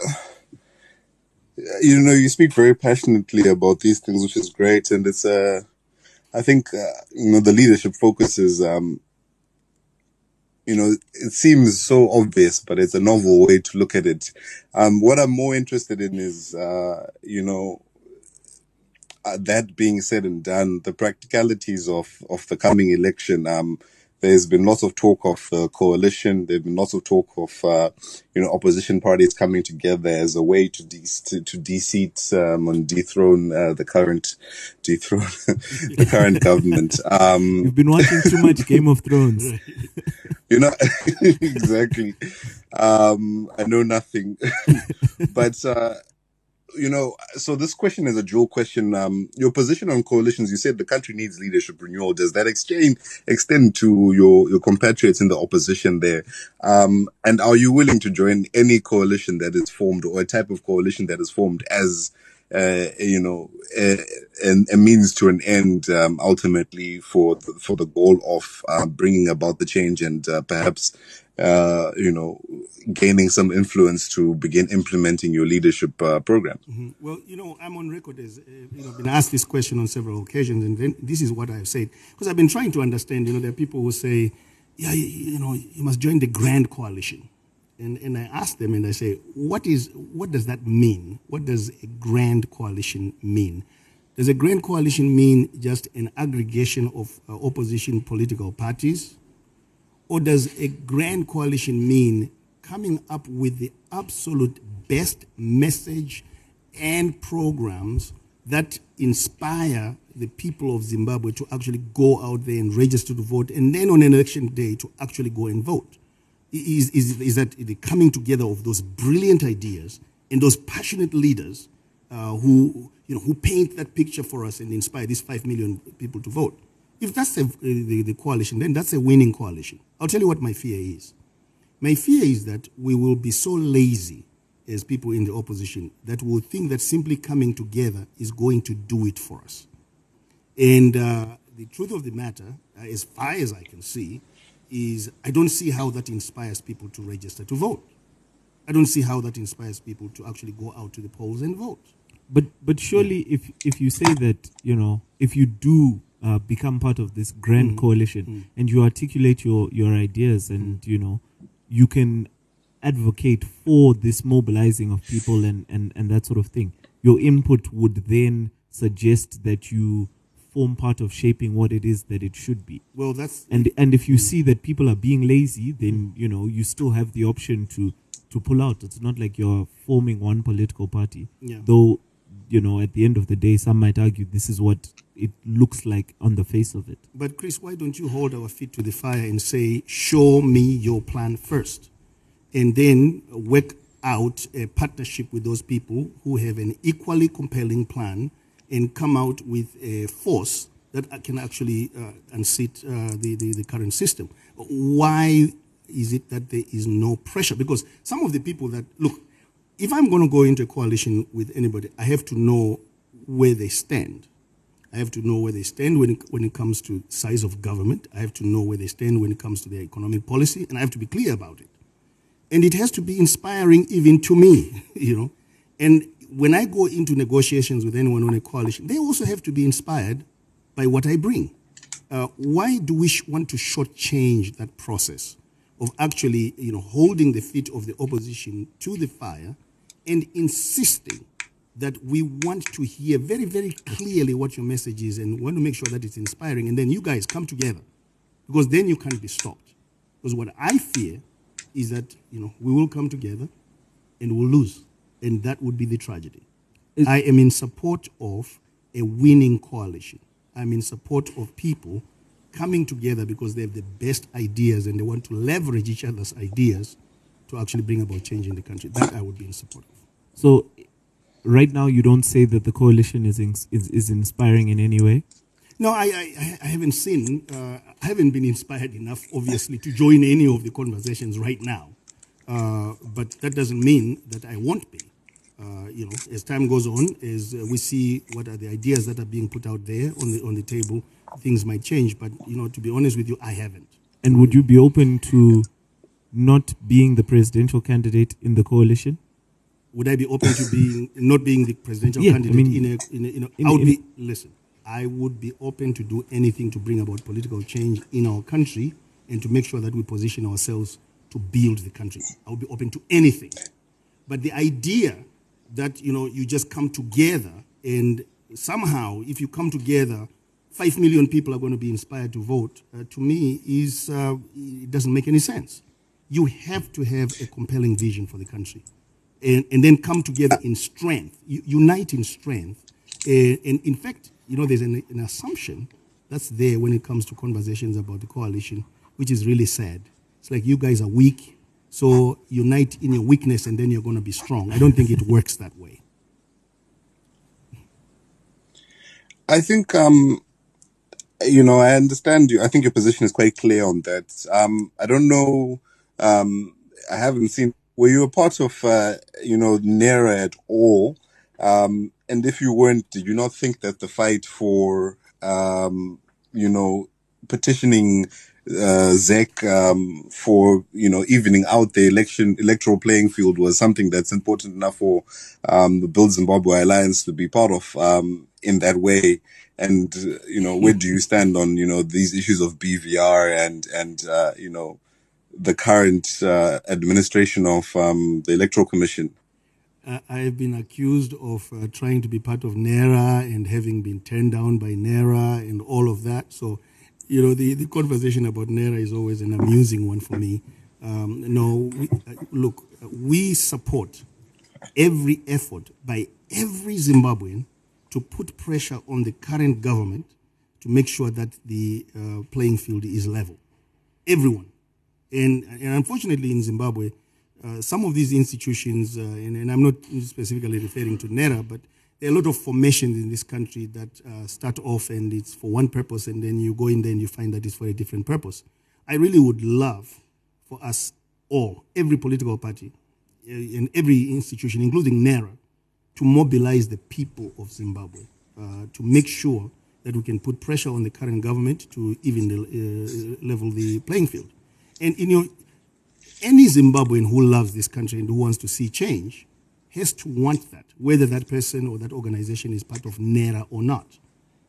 you know, you speak very passionately about these things, which is great. And it's, uh, I think, uh, you know, the leadership focuses, um, you know, it seems so obvious, but it's a novel way to look at it. Um, what I'm more interested in is, uh, you know, uh, that being said and done, the practicalities of, of the coming election, um, there's been lots of talk of uh, coalition. There's been lots of talk of uh, you know opposition parties coming together as a way to de- to, to de-seat um, and dethrone uh, the current dethrone the current government. Um, You've been watching too much Game of Thrones. you know exactly. Um, I know nothing, but uh, you know, so this question is a dual question. Um, your position on coalitions, you said the country needs leadership renewal. Does that extend extend to your, your compatriots in the opposition there? Um, and are you willing to join any coalition that is formed or a type of coalition that is formed as, uh, you know, a, a, means to an end, um, ultimately for the, for the goal of uh, bringing about the change and uh, perhaps uh, you know, gaining some influence to begin implementing your leadership uh, program? Mm-hmm. Well, you know, I'm on record as, uh, you know, been asked this question on several occasions, and then this is what I've said. Because I've been trying to understand, you know, there are people who say, yeah, you, you know, you must join the Grand Coalition. And, and I ask them and I say, what is what does that mean? What does a grand coalition mean? Does a grand coalition mean just an aggregation of uh, opposition political parties? Or does a grand coalition mean coming up with the absolute best message and programs that inspire the people of Zimbabwe to actually go out there and register to vote, and then on election day to actually go and vote? Is, is, is that the coming together of those brilliant ideas and those passionate leaders uh, who, you know, who paint that picture for us and inspire these five million people to vote? If that's a, the, the coalition, then that's a winning coalition. I'll tell you what my fear is. My fear is that we will be so lazy as people in the opposition that we'll think that simply coming together is going to do it for us. And uh, the truth of the matter, uh, as far as I can see, is I don't see how that inspires people to register to vote. I don't see how that inspires people to actually go out to the polls and vote. But but surely, yeah. if if you say that you know, if you do uh, become part of this grand mm. coalition mm. and you articulate your, your ideas and mm. you know you can advocate for this mobilizing of people and, and, and that sort of thing your input would then suggest that you form part of shaping what it is that it should be. Well, that's And and if you see that people are being lazy, then you know you still have the option to to pull out. It's not like you're forming one political party. Yeah. Though, you know, at the end of the day, some might argue this is what it looks like on the face of it. But Chris, why don't you hold our feet to the fire and say, "Show me your plan first, and then work out a partnership with those people who have an equally compelling plan, and come out with a force that can actually uh, unseat uh, the, the the current system." Why is it that there is no pressure? Because some of the people that look, if I'm going to go into a coalition with anybody, I have to know where they stand. I have to know where they stand when it, when it comes to size of government. I have to know where they stand when it comes to their economic policy, and I have to be clear about it. And it has to be inspiring even to me, you know. And when I go into negotiations with anyone on a coalition, they also have to be inspired by what I bring. Uh, why do we want to shortchange that process of actually, you know, holding the feet of the opposition to the fire and insisting that we want to hear very, very clearly what your message is and want to make sure that it's inspiring. And then you guys come together because then you can't be stopped. Because what I fear is that, you know, we will come together and we'll lose. And that would be the tragedy. Is- I am in support of a winning coalition. I'm in support of people coming together because they have the best ideas and they want to leverage each other's ideas to actually bring about change in the country. That I would be in support of. So, right now, you don't say that the coalition is ins- is, is inspiring in any way. No, I, I, I haven't seen, uh, I haven't been inspired enough, obviously, to join any of the conversations right now. Uh, but that doesn't mean that I won't be. Uh, you know, as time goes on, as uh, we see what are the ideas that are being put out there on the on the table, things might change. But you know, to be honest with you, I haven't. And would you be open to not being the presidential candidate in the coalition? Would I be open to being not being the presidential Yeah, I candidate mean, in a, in a, in a in- I would in- be listen. I would be open to do anything to bring about political change in our country and to make sure that we position ourselves to build the country. I would be open to anything. But the idea that you know you just come together and somehow, if you come together, five million people are going to be inspired to vote. Uh, to me, is uh, it doesn't make any sense. You have to have a compelling vision for the country, and, and then come together in strength, unite in strength. Uh, and in fact, you know, there's an, an assumption that's there when it comes to conversations about the coalition, which is really sad. It's like you guys are weak, so unite in your weakness and then you're going to be strong. I don't think it works that way. I think, um, you know, I understand you. I think your position is quite clear on that. Um, I don't know. Um, I haven't seen. Were you a part of, uh, you know, NERA at all? Um, and if you weren't, did you not think that the fight for, um, you know, petitioning uh, ZEC um, for you know evening out the election electoral playing field was something that's important enough for um, the Build Zimbabwe Alliance to be part of um, in that way. And uh, you know, where do you stand on you know these issues of BVR and and uh, you know the current uh, administration of um, the Electoral Commission? I have been accused of uh, trying to be part of NERA and having been turned down by NERA and all of that. So, you know, the, the conversation about NERA is always an amusing one for me. Um, no, we, uh, look, we support every effort by every Zimbabwean to put pressure on the current government to make sure that the uh, playing field is level. Everyone. And, and unfortunately, in Zimbabwe, uh, some of these institutions, uh, and, and I'm not specifically referring to NERA, but there are a lot of formations in this country that uh, start off and it's for one purpose, and then you go in there and you find that it's for a different purpose. I really would love for us all, every political party, uh, and every institution, including NERA, to mobilize the people of Zimbabwe uh, to make sure that we can put pressure on the current government to even the, uh, level the playing field. And you know, any Zimbabwean who loves this country and who wants to see change has to want that, whether that person or that organization is part of NERA or not.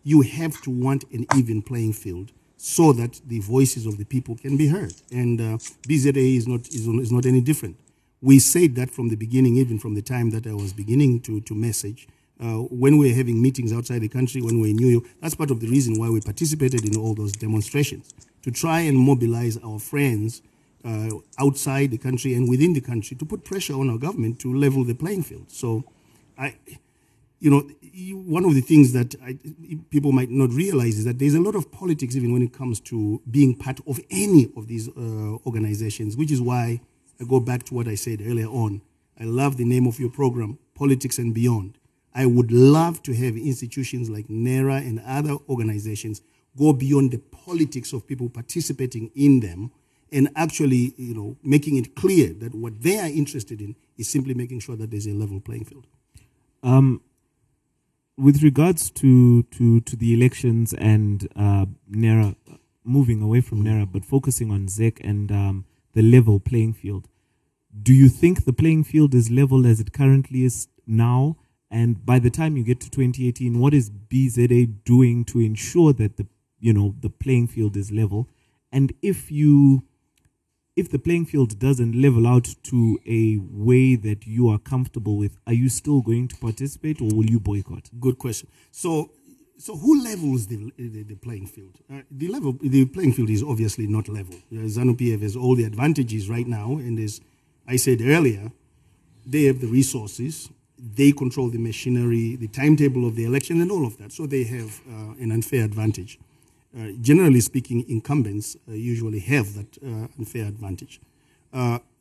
You have to want an even playing field so that the voices of the people can be heard. And uh, BZA is not, is, is not any different. We said that from the beginning, even from the time that I was beginning to, to message uh, when we're having meetings outside the country, when we're in New York. That's part of the reason why we participated in all those demonstrations to try and mobilize our friends uh, outside the country and within the country to put pressure on our government to level the playing field. So, I, you know, one of the things that I, people might not realize is that there's a lot of politics even when it comes to being part of any of these uh, organizations, which is why I go back to what I said earlier on. I love the name of your program, Politics and Beyond. I would love to have institutions like NERA and other organizations go beyond the politics of people participating in them and actually, you know, making it clear that what they are interested in is simply making sure that there's a level playing field. Um, with regards to, to, to the elections and uh, NERA, moving away from NERA, but focusing on ZEC and um, the level playing field, do you think the playing field is level as it currently is now? And by the time you get to 2018, what is BZA doing to ensure that the you know the playing field is level? And if you if the playing field doesn't level out to a way that you are comfortable with, are you still going to participate or will you boycott? Good question. So, so who levels the, the, the playing field? Uh, the level, the playing field is obviously not level. Uh, ZANU PF has all the advantages right now, and as I said earlier, they have the resources, they control the machinery, the timetable of the election, and all of that. So they have uh, an unfair advantage. Uh, generally speaking, incumbents uh, usually have that uh, unfair advantage.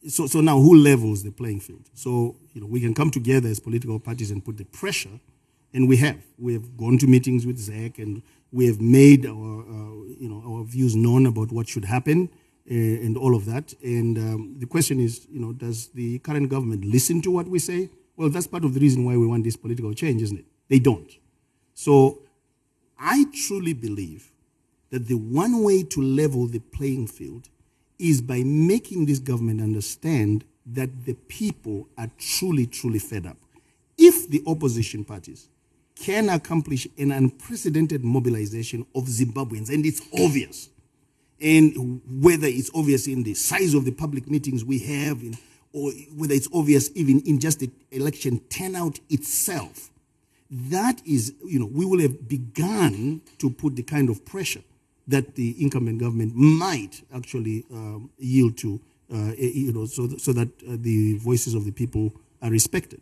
so, so now who levels the playing field? So, you know, we can come together as political parties and put the pressure, and we have. We have gone to meetings with ZEC, and we have made our, you know, our views known about what should happen. And all of that. And um, the question is, you know, does the current government listen to what we say? Well, that's part of the reason why we want this political change, isn't it? They don't. So I truly believe that the one way to level the playing field is by making this government understand that the people are truly, truly fed up. If the opposition parties can accomplish an unprecedented mobilization of Zimbabweans, and it's obvious, and whether it's obvious in the size of the public meetings we have, in, or whether it's obvious even in just the election turnout itself, that is, you know, we will have begun to put the kind of pressure that the incumbent government might actually um, yield to, uh, you know, so, th- so that uh, the voices of the people are respected.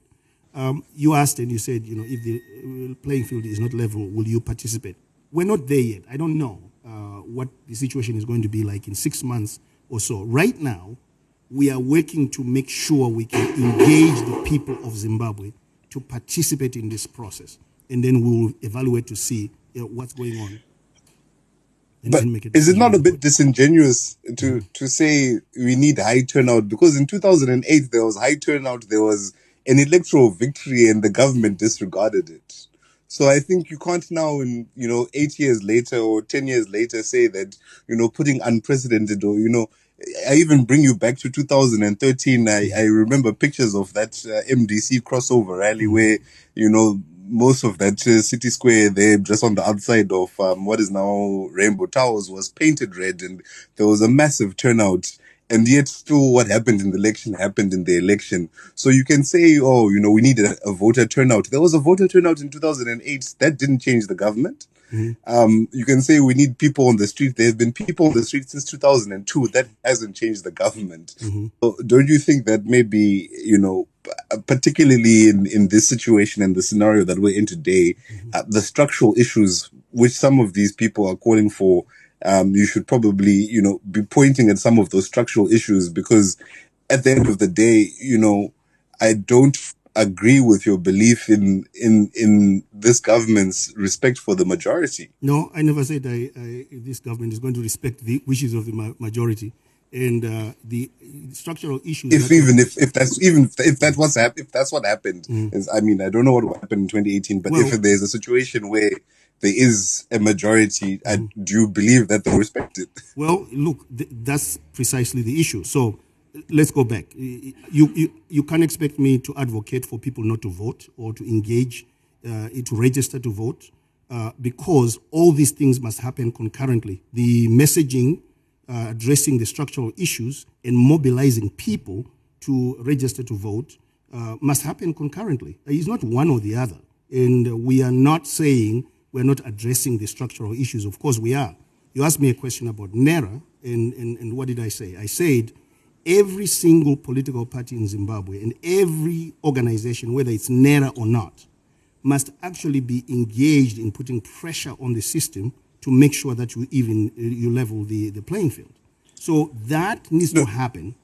Um, you asked and you said, you know, if the uh, playing field is not level, will you participate? We're not there yet. I don't know uh, what the situation is going to be like in six months or so. Right now, we are working to make sure we can engage the people of Zimbabwe to participate in this process. And then we'll evaluate to see you know, what's going on but is it not a bit disingenuous to mm. to say we need high turnout because in 2008 there was high turnout there was an electoral victory and the government disregarded it so i think you can't now in you know 8 years later or 10 years later say that you know putting unprecedented or you know I even bring you back to 2013. I, I remember pictures of that uh, MDC crossover rally mm. where, you know, most of that uh, city square there, just on the outside of um, what is now Rainbow Towers, was painted red, and there was a massive turnout. And yet, still, what happened in the election happened in the election. So you can say, oh, you know, we need a, a voter turnout. There was a voter turnout in 2008. That didn't change the government. Mm-hmm. Um, you can say we need people on the street. There have been people on the street since 2002. That hasn't changed the government. Mm-hmm. So don't you think that maybe, you know, particularly in, in this situation and the scenario that we're in today, mm-hmm. uh, the structural issues which some of these people are calling for, um, you should probably, you know, be pointing at some of those structural issues because at the end of the day, you know, I don't agree with your belief in in in this government's respect for the majority. No, I never said I, I, this government is going to respect the wishes of the ma- majority and uh, the structural issues. If even if, if that's even if that was hap- if that's what happened, mm. is, I mean I don't know what happened in 2018, but well, if there's a situation where there is a majority, mm. do you believe that they'll respect it? Well, look, th- that's precisely the issue. So let's go back. You, you you can't expect me to advocate for people not to vote or to engage, uh, to register to vote. Uh, because all these things must happen concurrently. The messaging uh, addressing the structural issues and mobilizing people to register to vote uh, must happen concurrently. It's not one or the other. And we are not saying we're not addressing the structural issues. Of course, we are. You asked me a question about NERA, and, and, and what did I say? I said every single political party in Zimbabwe and every organization, whether it's NERA or not, must actually be engaged in putting pressure on the system to make sure that you even you level the, the playing field. So that needs to happen.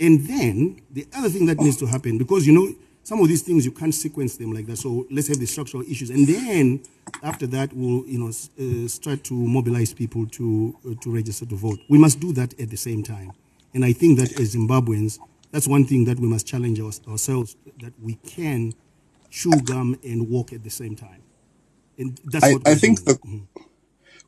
And then the other thing that needs to happen, because you know, some of these things you can't sequence them like that. So let's have the structural issues, and then after that, we'll you know uh, start to mobilize people to uh, to register to vote. We must do that at the same time, and I think that as Zimbabweans, that's one thing that we must challenge our, ourselves that we can chew gum and walk at the same time. And that's I, what I think the Mhm.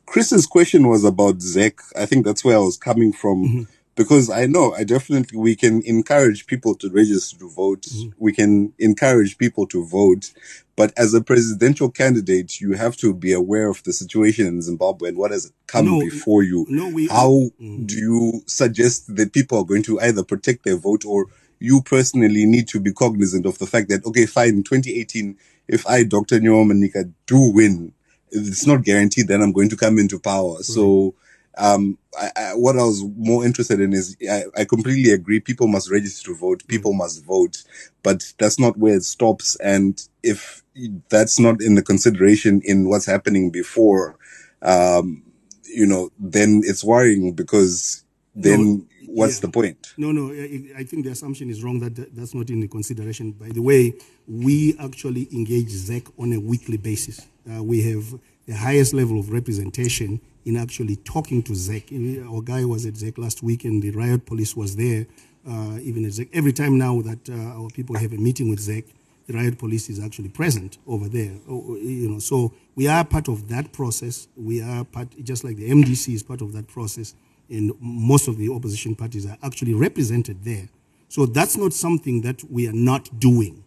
Chris's question was about ZEC. I think that's where I was coming from Mm-hmm. Because I know I definitely we can encourage people to register to vote. Mm-hmm. We can encourage people to vote, but as a presidential candidate, you have to be aware of the situation in Zimbabwe and what has come No, before you. no, we- How Mm. do you suggest that people are going to either protect their vote or you personally need to be cognizant of the fact that okay, fine, 2018, if I, Dr. Noah Manyika, do win, it's not guaranteed that I'm going to come into power. So, um, I, I, what I was more interested in is I, I completely agree. People must register to vote. People must vote, but that's not where it stops. And if that's not in the consideration in what's happening before, um, you know, then it's worrying because then what's yeah. the point? No, no, I, I think the assumption is wrong that that- that's not in the consideration. By the way, we actually engage ZEC on a weekly basis. Uh, we have the highest level of representation in actually talking to ZEC. Our guy was at ZEC last week, and the riot police was there, uh, even at ZEC. Every time now that uh, our people have a meeting with ZEC, the riot police is actually present over there. Oh, oh, You know, so we are part of that process. We are part, just like the MDC is part of that process, and most of the opposition parties are actually represented there. So that's not something that we are not doing.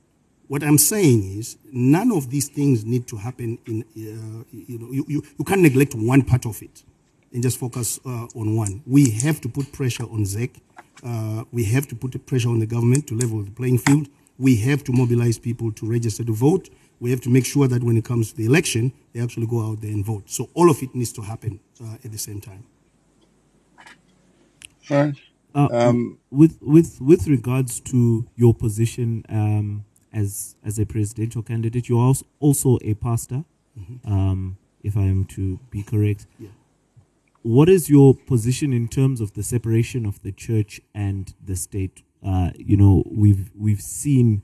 What I'm saying is, none of these things need to happen in, uh, you know, you, you, you can't neglect one part of it and just focus uh, on one. We have to put pressure on ZEC. Uh, we have to put pressure on the government to level the playing field. We have to mobilize people to register to vote. We have to make sure that when it comes to the election, they actually go out there and vote. So all of it needs to happen uh, at the same time. All right. Uh, Um, with with with regards to your position um, as as a presidential candidate, you're also, also a pastor, um, if I am to be correct. Yeah. What is your position in terms of the separation of the church and the state? Uh, you know, we've we've seen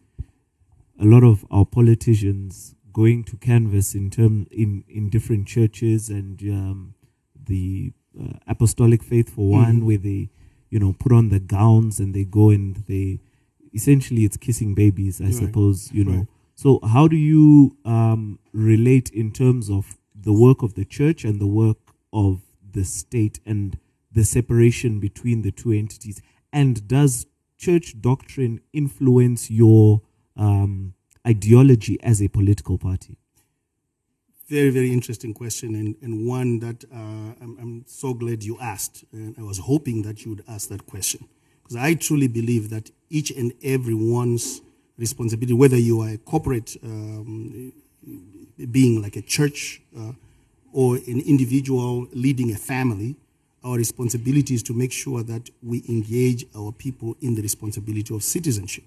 a lot of our politicians going to canvass in term in in different churches and um, the uh, apostolic faith for one, where they you know put on the gowns and they go and they essentially it's kissing babies, I Right. suppose. You know, Right. so how do you um, relate in terms of the work of the church and the work of the state and the separation between the two entities? And does church doctrine influence your um, ideology as a political party? Very, very interesting question, and, and one that uh, I'm, I'm so glad you asked. And I was hoping that you would ask that question. Because I truly believe that each and every one's responsibility, whether you are a corporate um, being like a church uh, or an individual leading a family, our responsibility is to make sure that we engage our people in the responsibility of citizenship.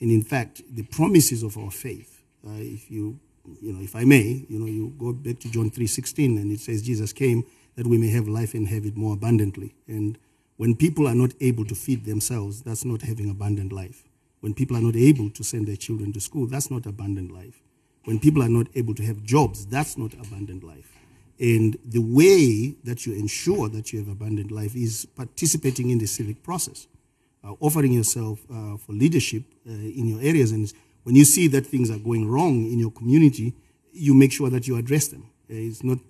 And in fact, the promises of our faith, uh, if you, you know, if I may, you know, you go back to John 3.16 and it says Jesus came that we may have life and have it more abundantly. And when people are not able to feed themselves, that's not having abundant life. When people are not able to send their children to school, that's not abundant life. When people are not able to have jobs, that's not abundant life. And the way that you ensure that you have abundant life is participating in the civic process uh, offering yourself uh, for leadership uh, in your areas. And when you see that things are going wrong in your community, you make sure that you address them. Uh, it's not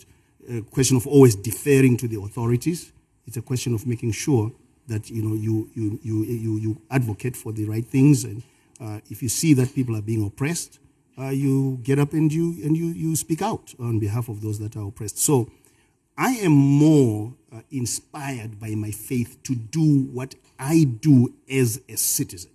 a question of always deferring to the authorities. It's a question of making sure that you know you you you you, you advocate for the right things. And uh, if you see that people are being oppressed, uh, you get up and you and you you speak out on behalf of those that are oppressed. So. I am more uh, inspired by my faith to do what I do as a citizen.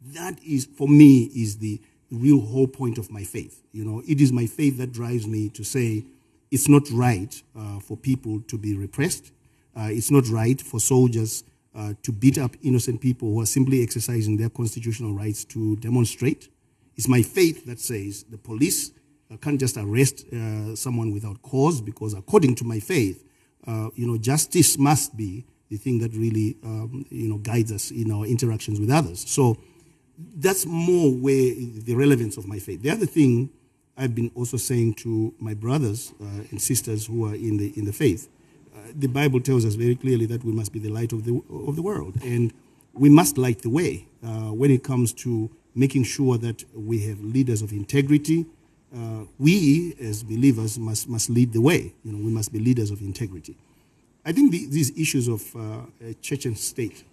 That is, for me, is the real whole point of my faith. You know, it is my faith that drives me to say it's not right uh, for people to be repressed. Uh, it's not right for soldiers uh, to beat up innocent people who are simply exercising their constitutional rights to demonstrate. It's my faith that says the police uh, can't just arrest uh, someone without cause because, according to my faith, uh, you know, justice must be the thing that really, um, you know, guides us in our interactions with others. So that's more where the relevance of my faith. The other thing I've been also saying to my brothers uh, and sisters who are in the in the faith, the Bible tells us very clearly that we must be the light of the of the world, and we must light the way uh, when it comes to making sure that we have leaders of integrity. Uh, we as believers must must lead the way. You know, we must be leaders of integrity. I think the, these issues of uh, church and state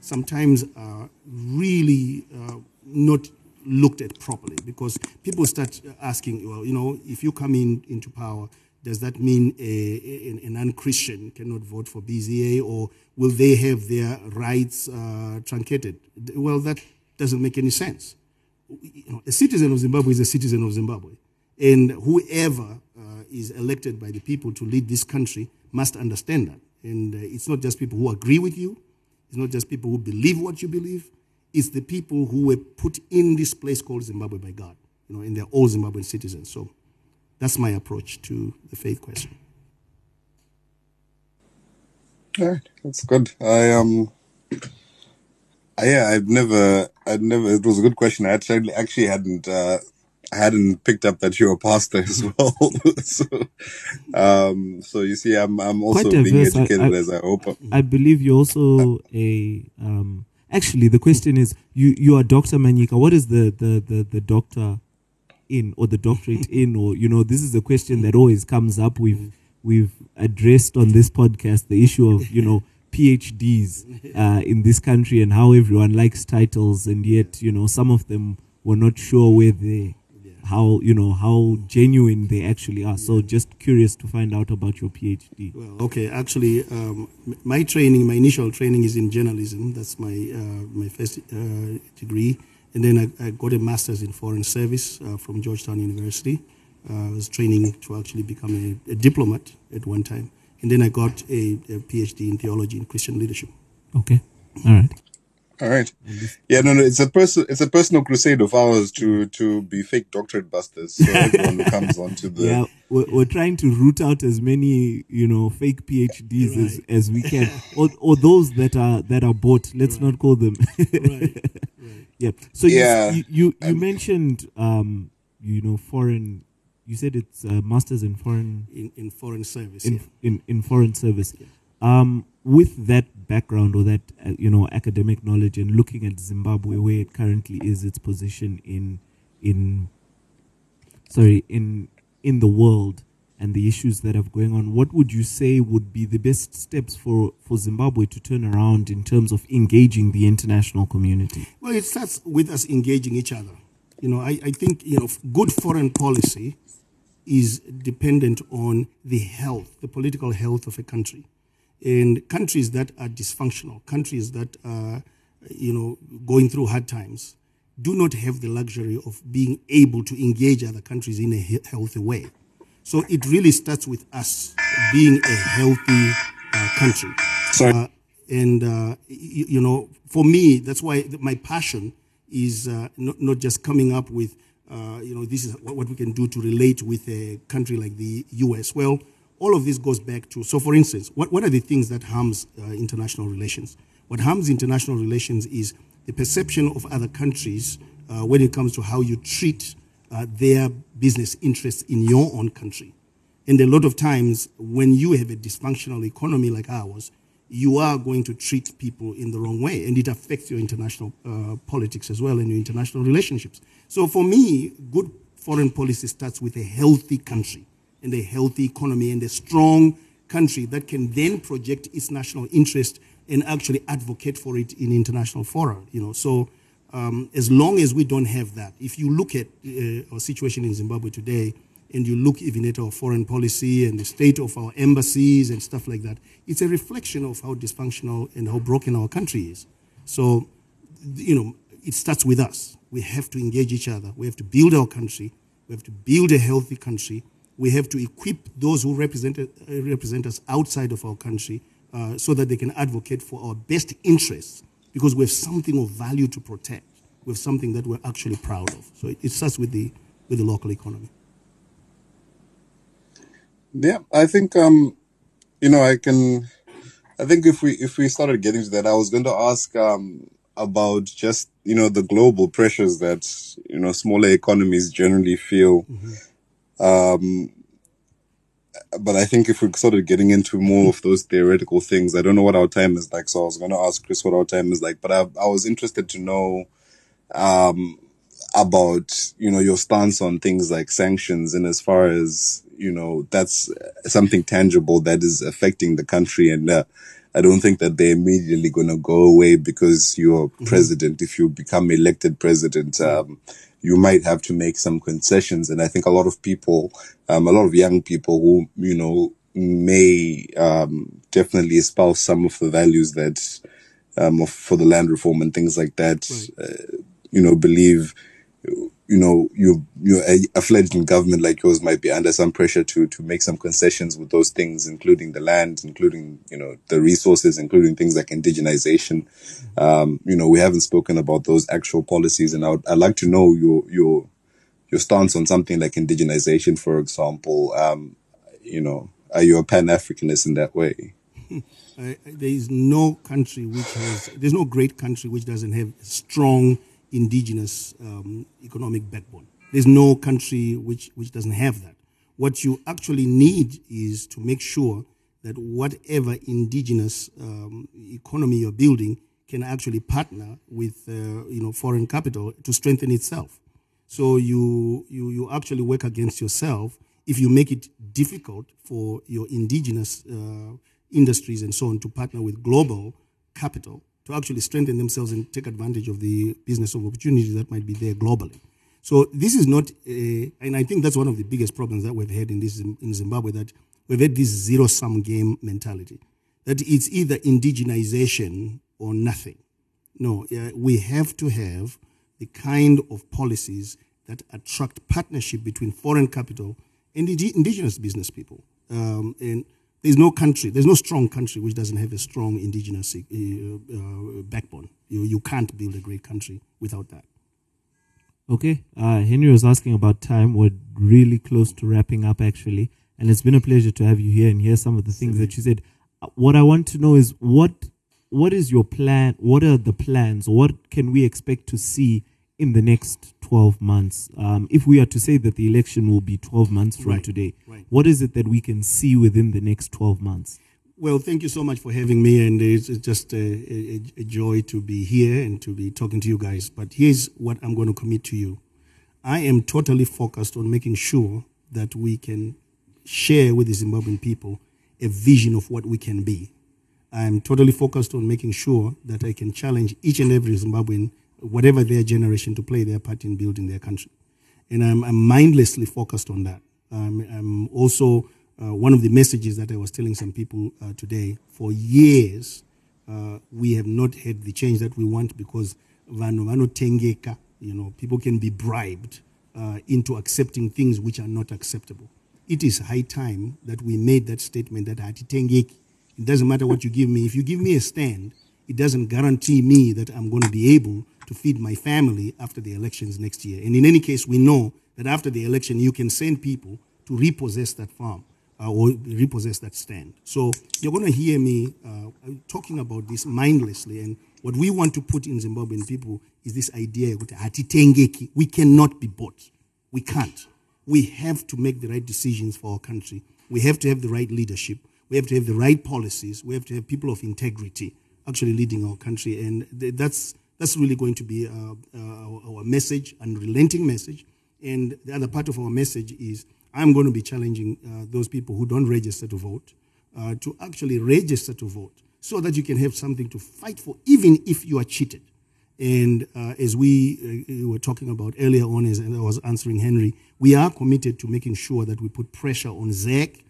sometimes are really uh, not looked at properly because people start asking, well, you know, if you come in into power, does that mean a, a, an unchristian cannot vote for BZA or will they have their rights uh, truncated? Well, that doesn't make any sense. You know, a citizen of Zimbabwe is a citizen of Zimbabwe. And whoever uh, is elected by the people to lead this country must understand that. And uh, it's not just people who agree with you, it's not just people who believe what you believe, it's the people who were put in this place called Zimbabwe by God, you know, and they're all Zimbabwean citizens. So that's my approach to the faith question. All right, that's good. I um, I, yeah, I've never, I'd never. It was a good question. I actually actually hadn't uh, hadn't picked up that you're a pastor as well. so, um, so you see, I'm I'm also being educated I, I, as I hope. I believe you're also a. Um, actually, the question is, you you are Doctor Manyika. What is the the the, the doctor in or the doctorate in or you know this is a question that always comes up. We've we've addressed on this podcast the issue of you know. PhDs uh, in this country and how everyone likes titles, and yet you know some of them were not sure where they how you know how genuine they actually are. So just curious to find out about your PhD. Well, okay, actually, um, my training, my initial training is in journalism. That's my uh, my first uh, degree, and then I, I, got a master's in foreign service uh, from Georgetown University. Uh, I was training to actually become a, a, diplomat at one time, and then I got a, a PhD in theology and Christian leadership. Okay, all right. All right. Yeah, no, no. It's a person. It's a personal crusade of ours to to be fake doctorate busters. So everyone who comes onto the yeah, we're, we're trying to root out as many you know fake PhDs right. as, as we can, or or those that are that are bought. Let's right. not call them. right. Yeah. So yeah. you you, you, mentioned um you know foreign. You said it's uh, masters in foreign in, in foreign service. In, yeah. in in foreign service. Yeah. Um, with that background or that uh, you know academic knowledge and looking at Zimbabwe where it currently is its position in in sorry in in the world and the issues that are going on what would you say would be the best steps for for Zimbabwe to turn around in terms of engaging the international community? Well it starts with us engaging each other. You know I, I think you know good foreign policy is dependent on the health the political health of a country. And countries that are dysfunctional, countries that are, you know, going through hard times, do not have the luxury of being able to engage other countries in a healthy way. So it really starts with us being a healthy uh, country. Uh, and, uh, you, you, know, for me, that's why my passion is uh, not, not just coming up with, uh, you know, this is what we can do to relate with a country like the US. Well, all of this goes back to so for instance what, what are the things that harms uh, international relations what harms international relations is the perception of other countries uh, when it comes to how you treat uh, their business interests in your own country and a lot of times when you have a dysfunctional economy like ours you are going to treat people in the wrong way and it affects your international uh, politics as well and your international relationships so for me good foreign policy starts with a healthy country and a healthy economy and a strong country that can then project its national interest and actually advocate for it in international fora. You know, so um, as long as we don't have that, if you look at uh, our situation in Zimbabwe today, and you look even at our foreign policy and the state of our embassies and stuff like that, it's a reflection of how dysfunctional and how broken our country is. So, you know, it starts with us. we have to engage each other. We have to build our country. We have to build a healthy country. We have to equip those who represent, uh, represent us outside of our country uh, so that they can advocate for our best interests because we have something of value to protect. We have something that we're actually proud of. So it, it starts with the, with the local economy. Yeah, I think um, you know, I can. I think if we if we started getting to that, I was going to ask um about just you know the global pressures that you know smaller economies generally feel. Um, but I think if we're sort of getting into more of those theoretical things, I don't know what our time is like. So I was going to ask Chris what our time is like, but I, I was interested to know, um, about, you know, your stance on things like sanctions and as far as, you know, that's something tangible that is affecting the country. And, uh, I don't think that they're immediately going to go away because you're president. If you become elected president, um, you might have to make some concessions. And I think a lot of people, um, a lot of young people who, you know, may, um, definitely espouse some of the values that, um, of, for the land reform and things like that, uh, you know, believe, you know, you, you, a, a fledgling government like yours might be under some pressure to, to make some concessions with those things, including the land, including, you know, the resources, including things like indigenization. Um, you know, we haven't spoken about those actual policies and I would, I'd like to know your, your, your stance on something like indigenization, for example. Um, you know, are you a Pan-Africanist in that way? Uh, there is no country which has, there's no great country which doesn't have strong indigenous um, economic backbone. There's no country which, which doesn't have that. What you actually need is to make sure that whatever indigenous um, economy you're building can actually partner with uh, you know foreign capital to strengthen itself. So you, you you actually work against yourself if you make it difficult for your indigenous uh, industries and so on to partner with global capital to actually strengthen themselves and take advantage of the business of opportunities that might be there globally. So this is not, a, and I think that's one of the biggest problems that we've had in this in Zimbabwe that we've had this zero sum game mentality that it's either indigenization or nothing. No, we have to have the kind of policies that attract partnership between foreign capital and indigenous business people. Um, and there's no country, there's no strong country which doesn't have a strong indigenous uh, uh, backbone. You, you can't build a great country without that. Okay, uh, Henry was asking about time. We're really close to wrapping up, actually, and it's been a pleasure to have you here and hear some of the things that you said. Uh, What I want to know is what what is your plan? What are the plans? What can we expect to see in the next twelve months? Um, if we are to say that the election will be twelve months from Right, today, right. what is it that we can see within the next twelve months? Well, thank you so much for having me, and it's it's just a, a, a joy to be here and to be talking to you guys. But here's what I'm going to commit to you I am totally focused on making sure that we can share with the Zimbabwean people a vision of what we can be. I'm totally focused on making sure that I can challenge each and every Zimbabwean, whatever their generation, to play their part in building their country. And I'm, I'm mindlessly focused on that. I'm also, uh, one of the messages that I was telling some people uh, today, for years, uh, we have not had the change that we want because vanhu vanotengeka, you know, people can be bribed uh, into accepting things which are not acceptable. It is high time that we made that statement that hatitengeki. It doesn't matter what you give me. If you give me a stand, it doesn't guarantee me that I'm going to be able to feed my family after the elections next year. And in any case, we know that after the election, you can send people to repossess that farm uh, or repossess that stand. So you're going to hear me uh, talking about this mindlessly. And what we want to put in Zimbabwean people is this idea hatitengeki. We cannot be bought. We can't. We have to make the right decisions for our country. We have to have the right leadership. We have to have the right policies. We have to have people of integrity actually leading our country. And th- that's, that's really going to be uh, uh, our, our message, unrelenting message. And the other part of our message is I'm going to be challenging uh, those people who don't register to vote uh, to actually register to vote so that you can have something to fight for, even if you are cheated. And uh, as we uh, were talking about earlier on, as I was answering Henry, we are committed to making sure that we put pressure on ZEC,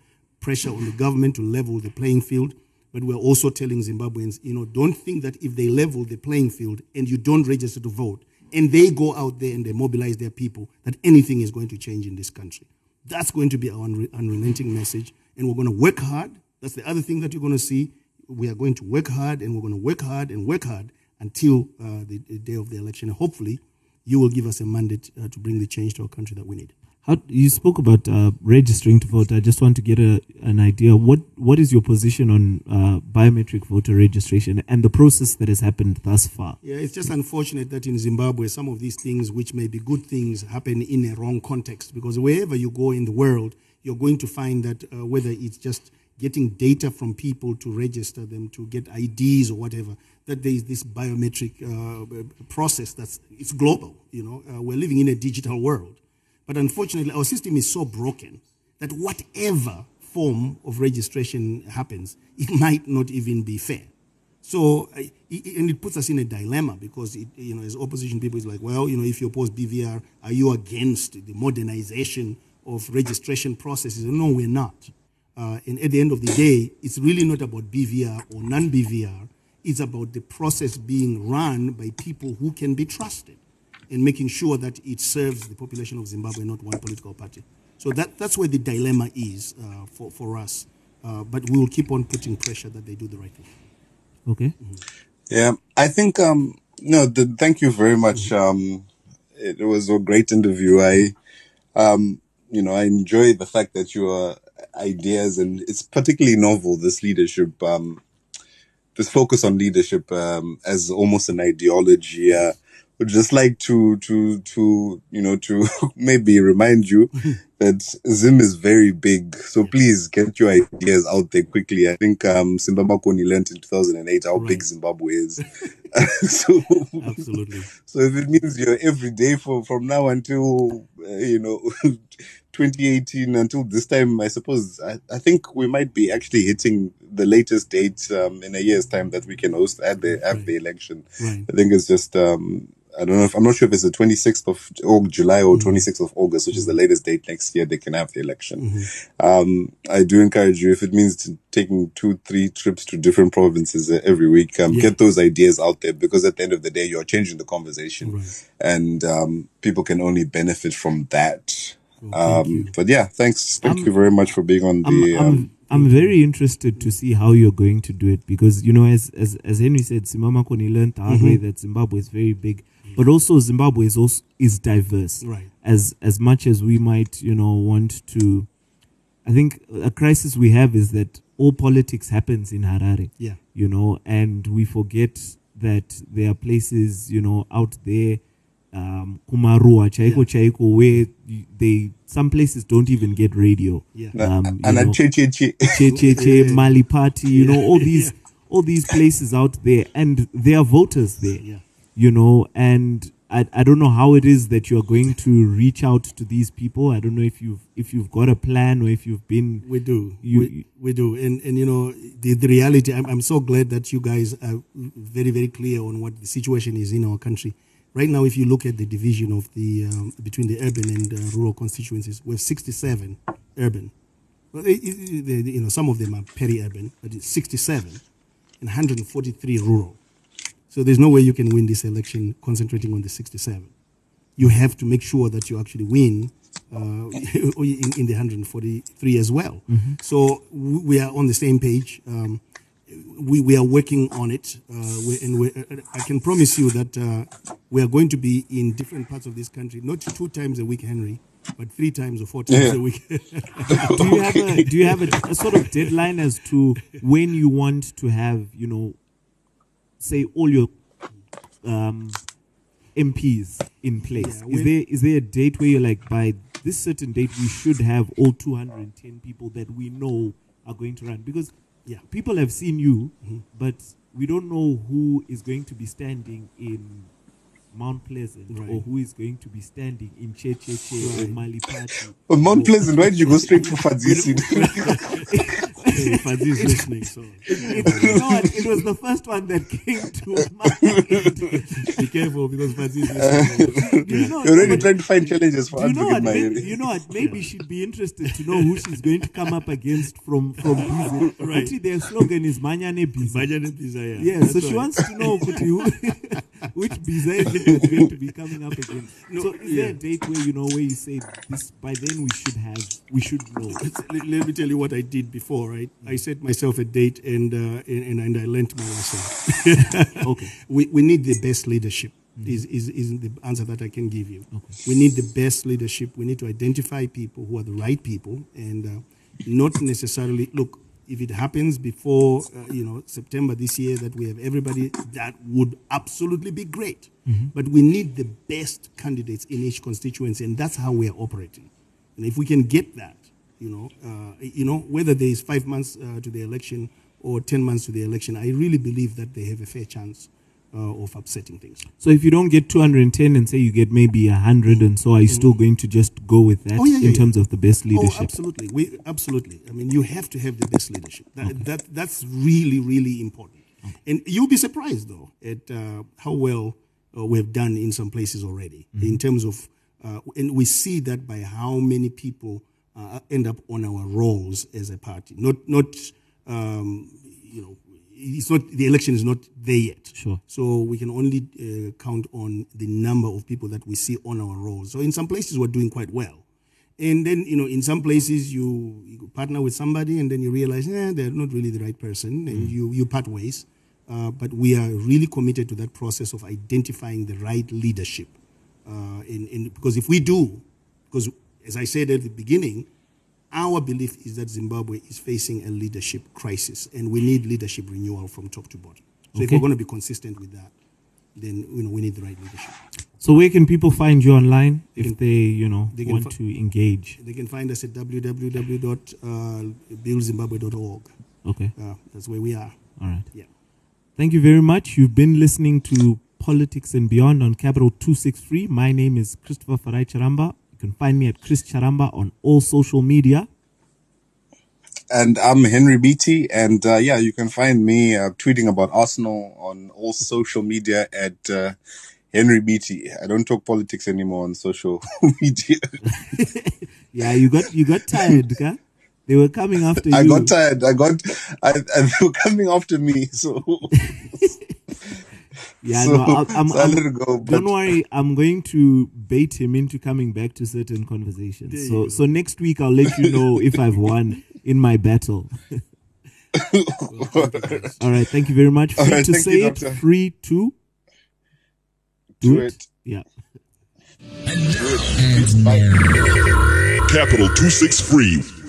pressure on the government to level the playing field. But we're also telling Zimbabweans, you know, don't think that if they level the playing field and you don't register to vote, and they go out there and they mobilize their people, that anything is going to change in this country. That's going to be our unre- unrelenting message. And we're going to work hard. That's the other thing that you're going to see. We are going to work hard and we're going to work hard and work hard until uh, the, the day of the election. Hopefully, you will give us a mandate uh, to bring the change to our country that we need. How, you spoke about uh, registering to vote. I just want to get a, an idea. What what is your position on uh, biometric voter registration and the process that has happened thus far? Yeah, it's just unfortunate that in Zimbabwe, some of these things, which may be good things, happen in a wrong context. Because wherever you go in the world, you're going to find that uh, whether it's just getting data from people to register them, to get IDs or whatever, that there is this biometric uh, process that's it's global. You know, uh, we're living in a digital world. But unfortunately, our system is so broken that whatever form of registration happens, it might not even be fair. So, and it puts us in a dilemma because, it, you know, as opposition people, it's like, well, you know, if you oppose BVR, are you against the modernization of registration processes? No, we're not. Uh, and at the end of the day, it's really not about BVR or non BVR. It's about the process being run by people who can be trusted and making sure that it serves the population of Zimbabwe, not one political party. So that, that's where the dilemma is uh, for, for us. Uh, but we will keep on putting pressure that they do the right thing. Okay. Mm-hmm. Yeah, I think, um, no, the, thank you very much. Mm-hmm. Um, it was a great interview. I, um, you know, I enjoy the fact that your ideas and it's particularly novel, this leadership, um, this focus on leadership, um, as almost an ideology. Uh, would just like to to to you know to maybe remind you that Zim is very big. So please get your ideas out there quickly. I think um Simba Makoni learned in 2008 how right. big Zimbabwe is. so absolutely. So if it means you're every day for from now until uh, you know 2018 until this time, I suppose I, I think we might be actually hitting the latest date um, in a year's time that we can host at the at the election. Right. I think it's just um, I don't know if I'm not sure if it's the 26th of July or mm-hmm. 26th of August, which is the latest date next year they can have the election. Mm-hmm. Um, I do encourage you if it means taking two, three trips to different provinces uh, every week, um, yeah. get those ideas out there because at the end of the day, you're changing the conversation right. and, um, people can only benefit from that. Um, but yeah, thanks. Thank I'm, you very much for being on the, I'm, I'm, um, I'm very interested to see how you're going to do it because you know, as as as Henry said, Simba Makoni learned the hard mm-hmm. way that Zimbabwe is very big but also Zimbabwe is also is diverse. Right. As as much as we might, you know, want to, I think a crisis we have is that all politics happens in Harare. Yeah. You know, and we forget that there are places, you know, out there, um, Kumarua, Chaiko, yeah. Chaiko, where they some places don't even get radio. Yeah. Um, and che che che che che che Malipati, you know, all these all these places out there, and there are voters there. Yeah you know, and I, I don't know how it is that you're going to reach out to these people. I don't know if you've if you've got a plan or if you've been. We do. You, we, we do, and and you know the the reality. I'm I'm so glad that you guys are very very clear on what the situation is in our country. Right now, if you look at the division of the um, between the urban and uh, rural constituencies, we have 67 urban. Well, it, it, it, you know, some of them are peri-urban, but it's 67 and 143 rural. So there's no way you can win this election concentrating on the 67. You have to make sure that you actually win uh, in, in, the 143 as well. Mm-hmm. So we are on the same page. Um, we, we are working on it, uh, we, and we, uh, I can promise you that uh, we are going to be in different parts of this country, not two times a week, Henry, but three times or four times yeah. a week. do you have a do you have a, a, sort of deadline as to when you want to have you know say all your um, MPs in place? Yeah, is there is there a date where you're like by this certain date we should have all 210 people that we know are going to run? Because yeah, people have seen you, mm-hmm. but we don't know who is going to be standing in Mount Pleasant right. or who is going to be standing in Che Che Che right. or Malipati. Well, Mount Pleasant, why did you go straight for Fadzisi? Fadzis listening, so. It, you know what? It was the first one that came to mind. Be careful because Fadzis listening. You know, You're already trying to find challenges for you know what, maybe, You know what? Maybe she'd be interested to know who she's going to come up against from from Bhiza. Right. Actually, their slogan is Mhanya ne Bhiza. Manyane Biza, yeah. Yeah, so she wants to know who which bizarre thing is going to be coming up again. No, so, is yeah. there a date where you know where you say this by then we should have we should know? let, let me tell you what I did before, right? I set myself a date and uh, and, and I learned my lesson. Okay. we, we need the best leadership is, is, is the answer that I can give you. Okay. We need the best leadership. We need to identify people who are the right people and uh, not necessarily look. If it happens before uh, you know September this year, that we have everybody, that would absolutely be great. But we need the best candidates in each constituency, and that's how we are operating. And if we can get that, you know, uh, you know, whether there is five months uh, to the election or ten months to the election, I really believe that they have a fair chance uh, of upsetting things. So if you don't get 210 and say you get maybe 100 and so, are you still going to just go with that Oh, yeah, yeah, in yeah. terms of the best leadership? Oh, leadership? absolutely. We absolutely. I mean, you have to have the best leadership. That, that that's really really important. And you'll be surprised though at uh, how well uh, we've done in some places already in terms of, uh, and we see that by how many people uh, end up on our rolls as a party. Not not um, you know. It's not the election is not there yet. Sure. So we can only uh, count on the number of people that we see on our rolls. So in some places we're doing quite well. And then, you know, in some places you, you partner with somebody and then you realize, eh, they're not really the right person and you, you part ways. Uh, but we are really committed to that process of identifying the right leadership. Uh, in, in, because if we do, because as I said at the beginning, our belief is that Zimbabwe is facing a leadership crisis and we need leadership renewal from top to bottom. So if we're going to be consistent with that, then you know, we need the right leadership. So where can people find you online if they, you know, they want fi- to engage? They can find us at www.buildzimbabwe.org. Okay. Uh, that's where we are. All right. Yeah. Thank you very much. You've been listening to Politics and Beyond on Capital 263. My name is Christopher Farai Charamba. Can find me at Chris Charamba on all social media. And I'm Henry Beatty. And uh, yeah, you can find me uh, tweeting about Arsenal on all social media at uh, Henry Beatty. I don't talk politics anymore on social media. Yeah, you got you got tired, huh? They were coming after you. I got tired. I got, I, and they were coming after me. So, Yeah, so, no, I'm, I'm, so I I'm- go. Don't worry. I'm going to bait him into coming back to certain conversations. There So so next week I'll let you know if I've won in my battle. All right. Thank you very much. Free right, to say you, it. Doctor. Free to do do it. it. Yeah. Do it. Bye. Capital 263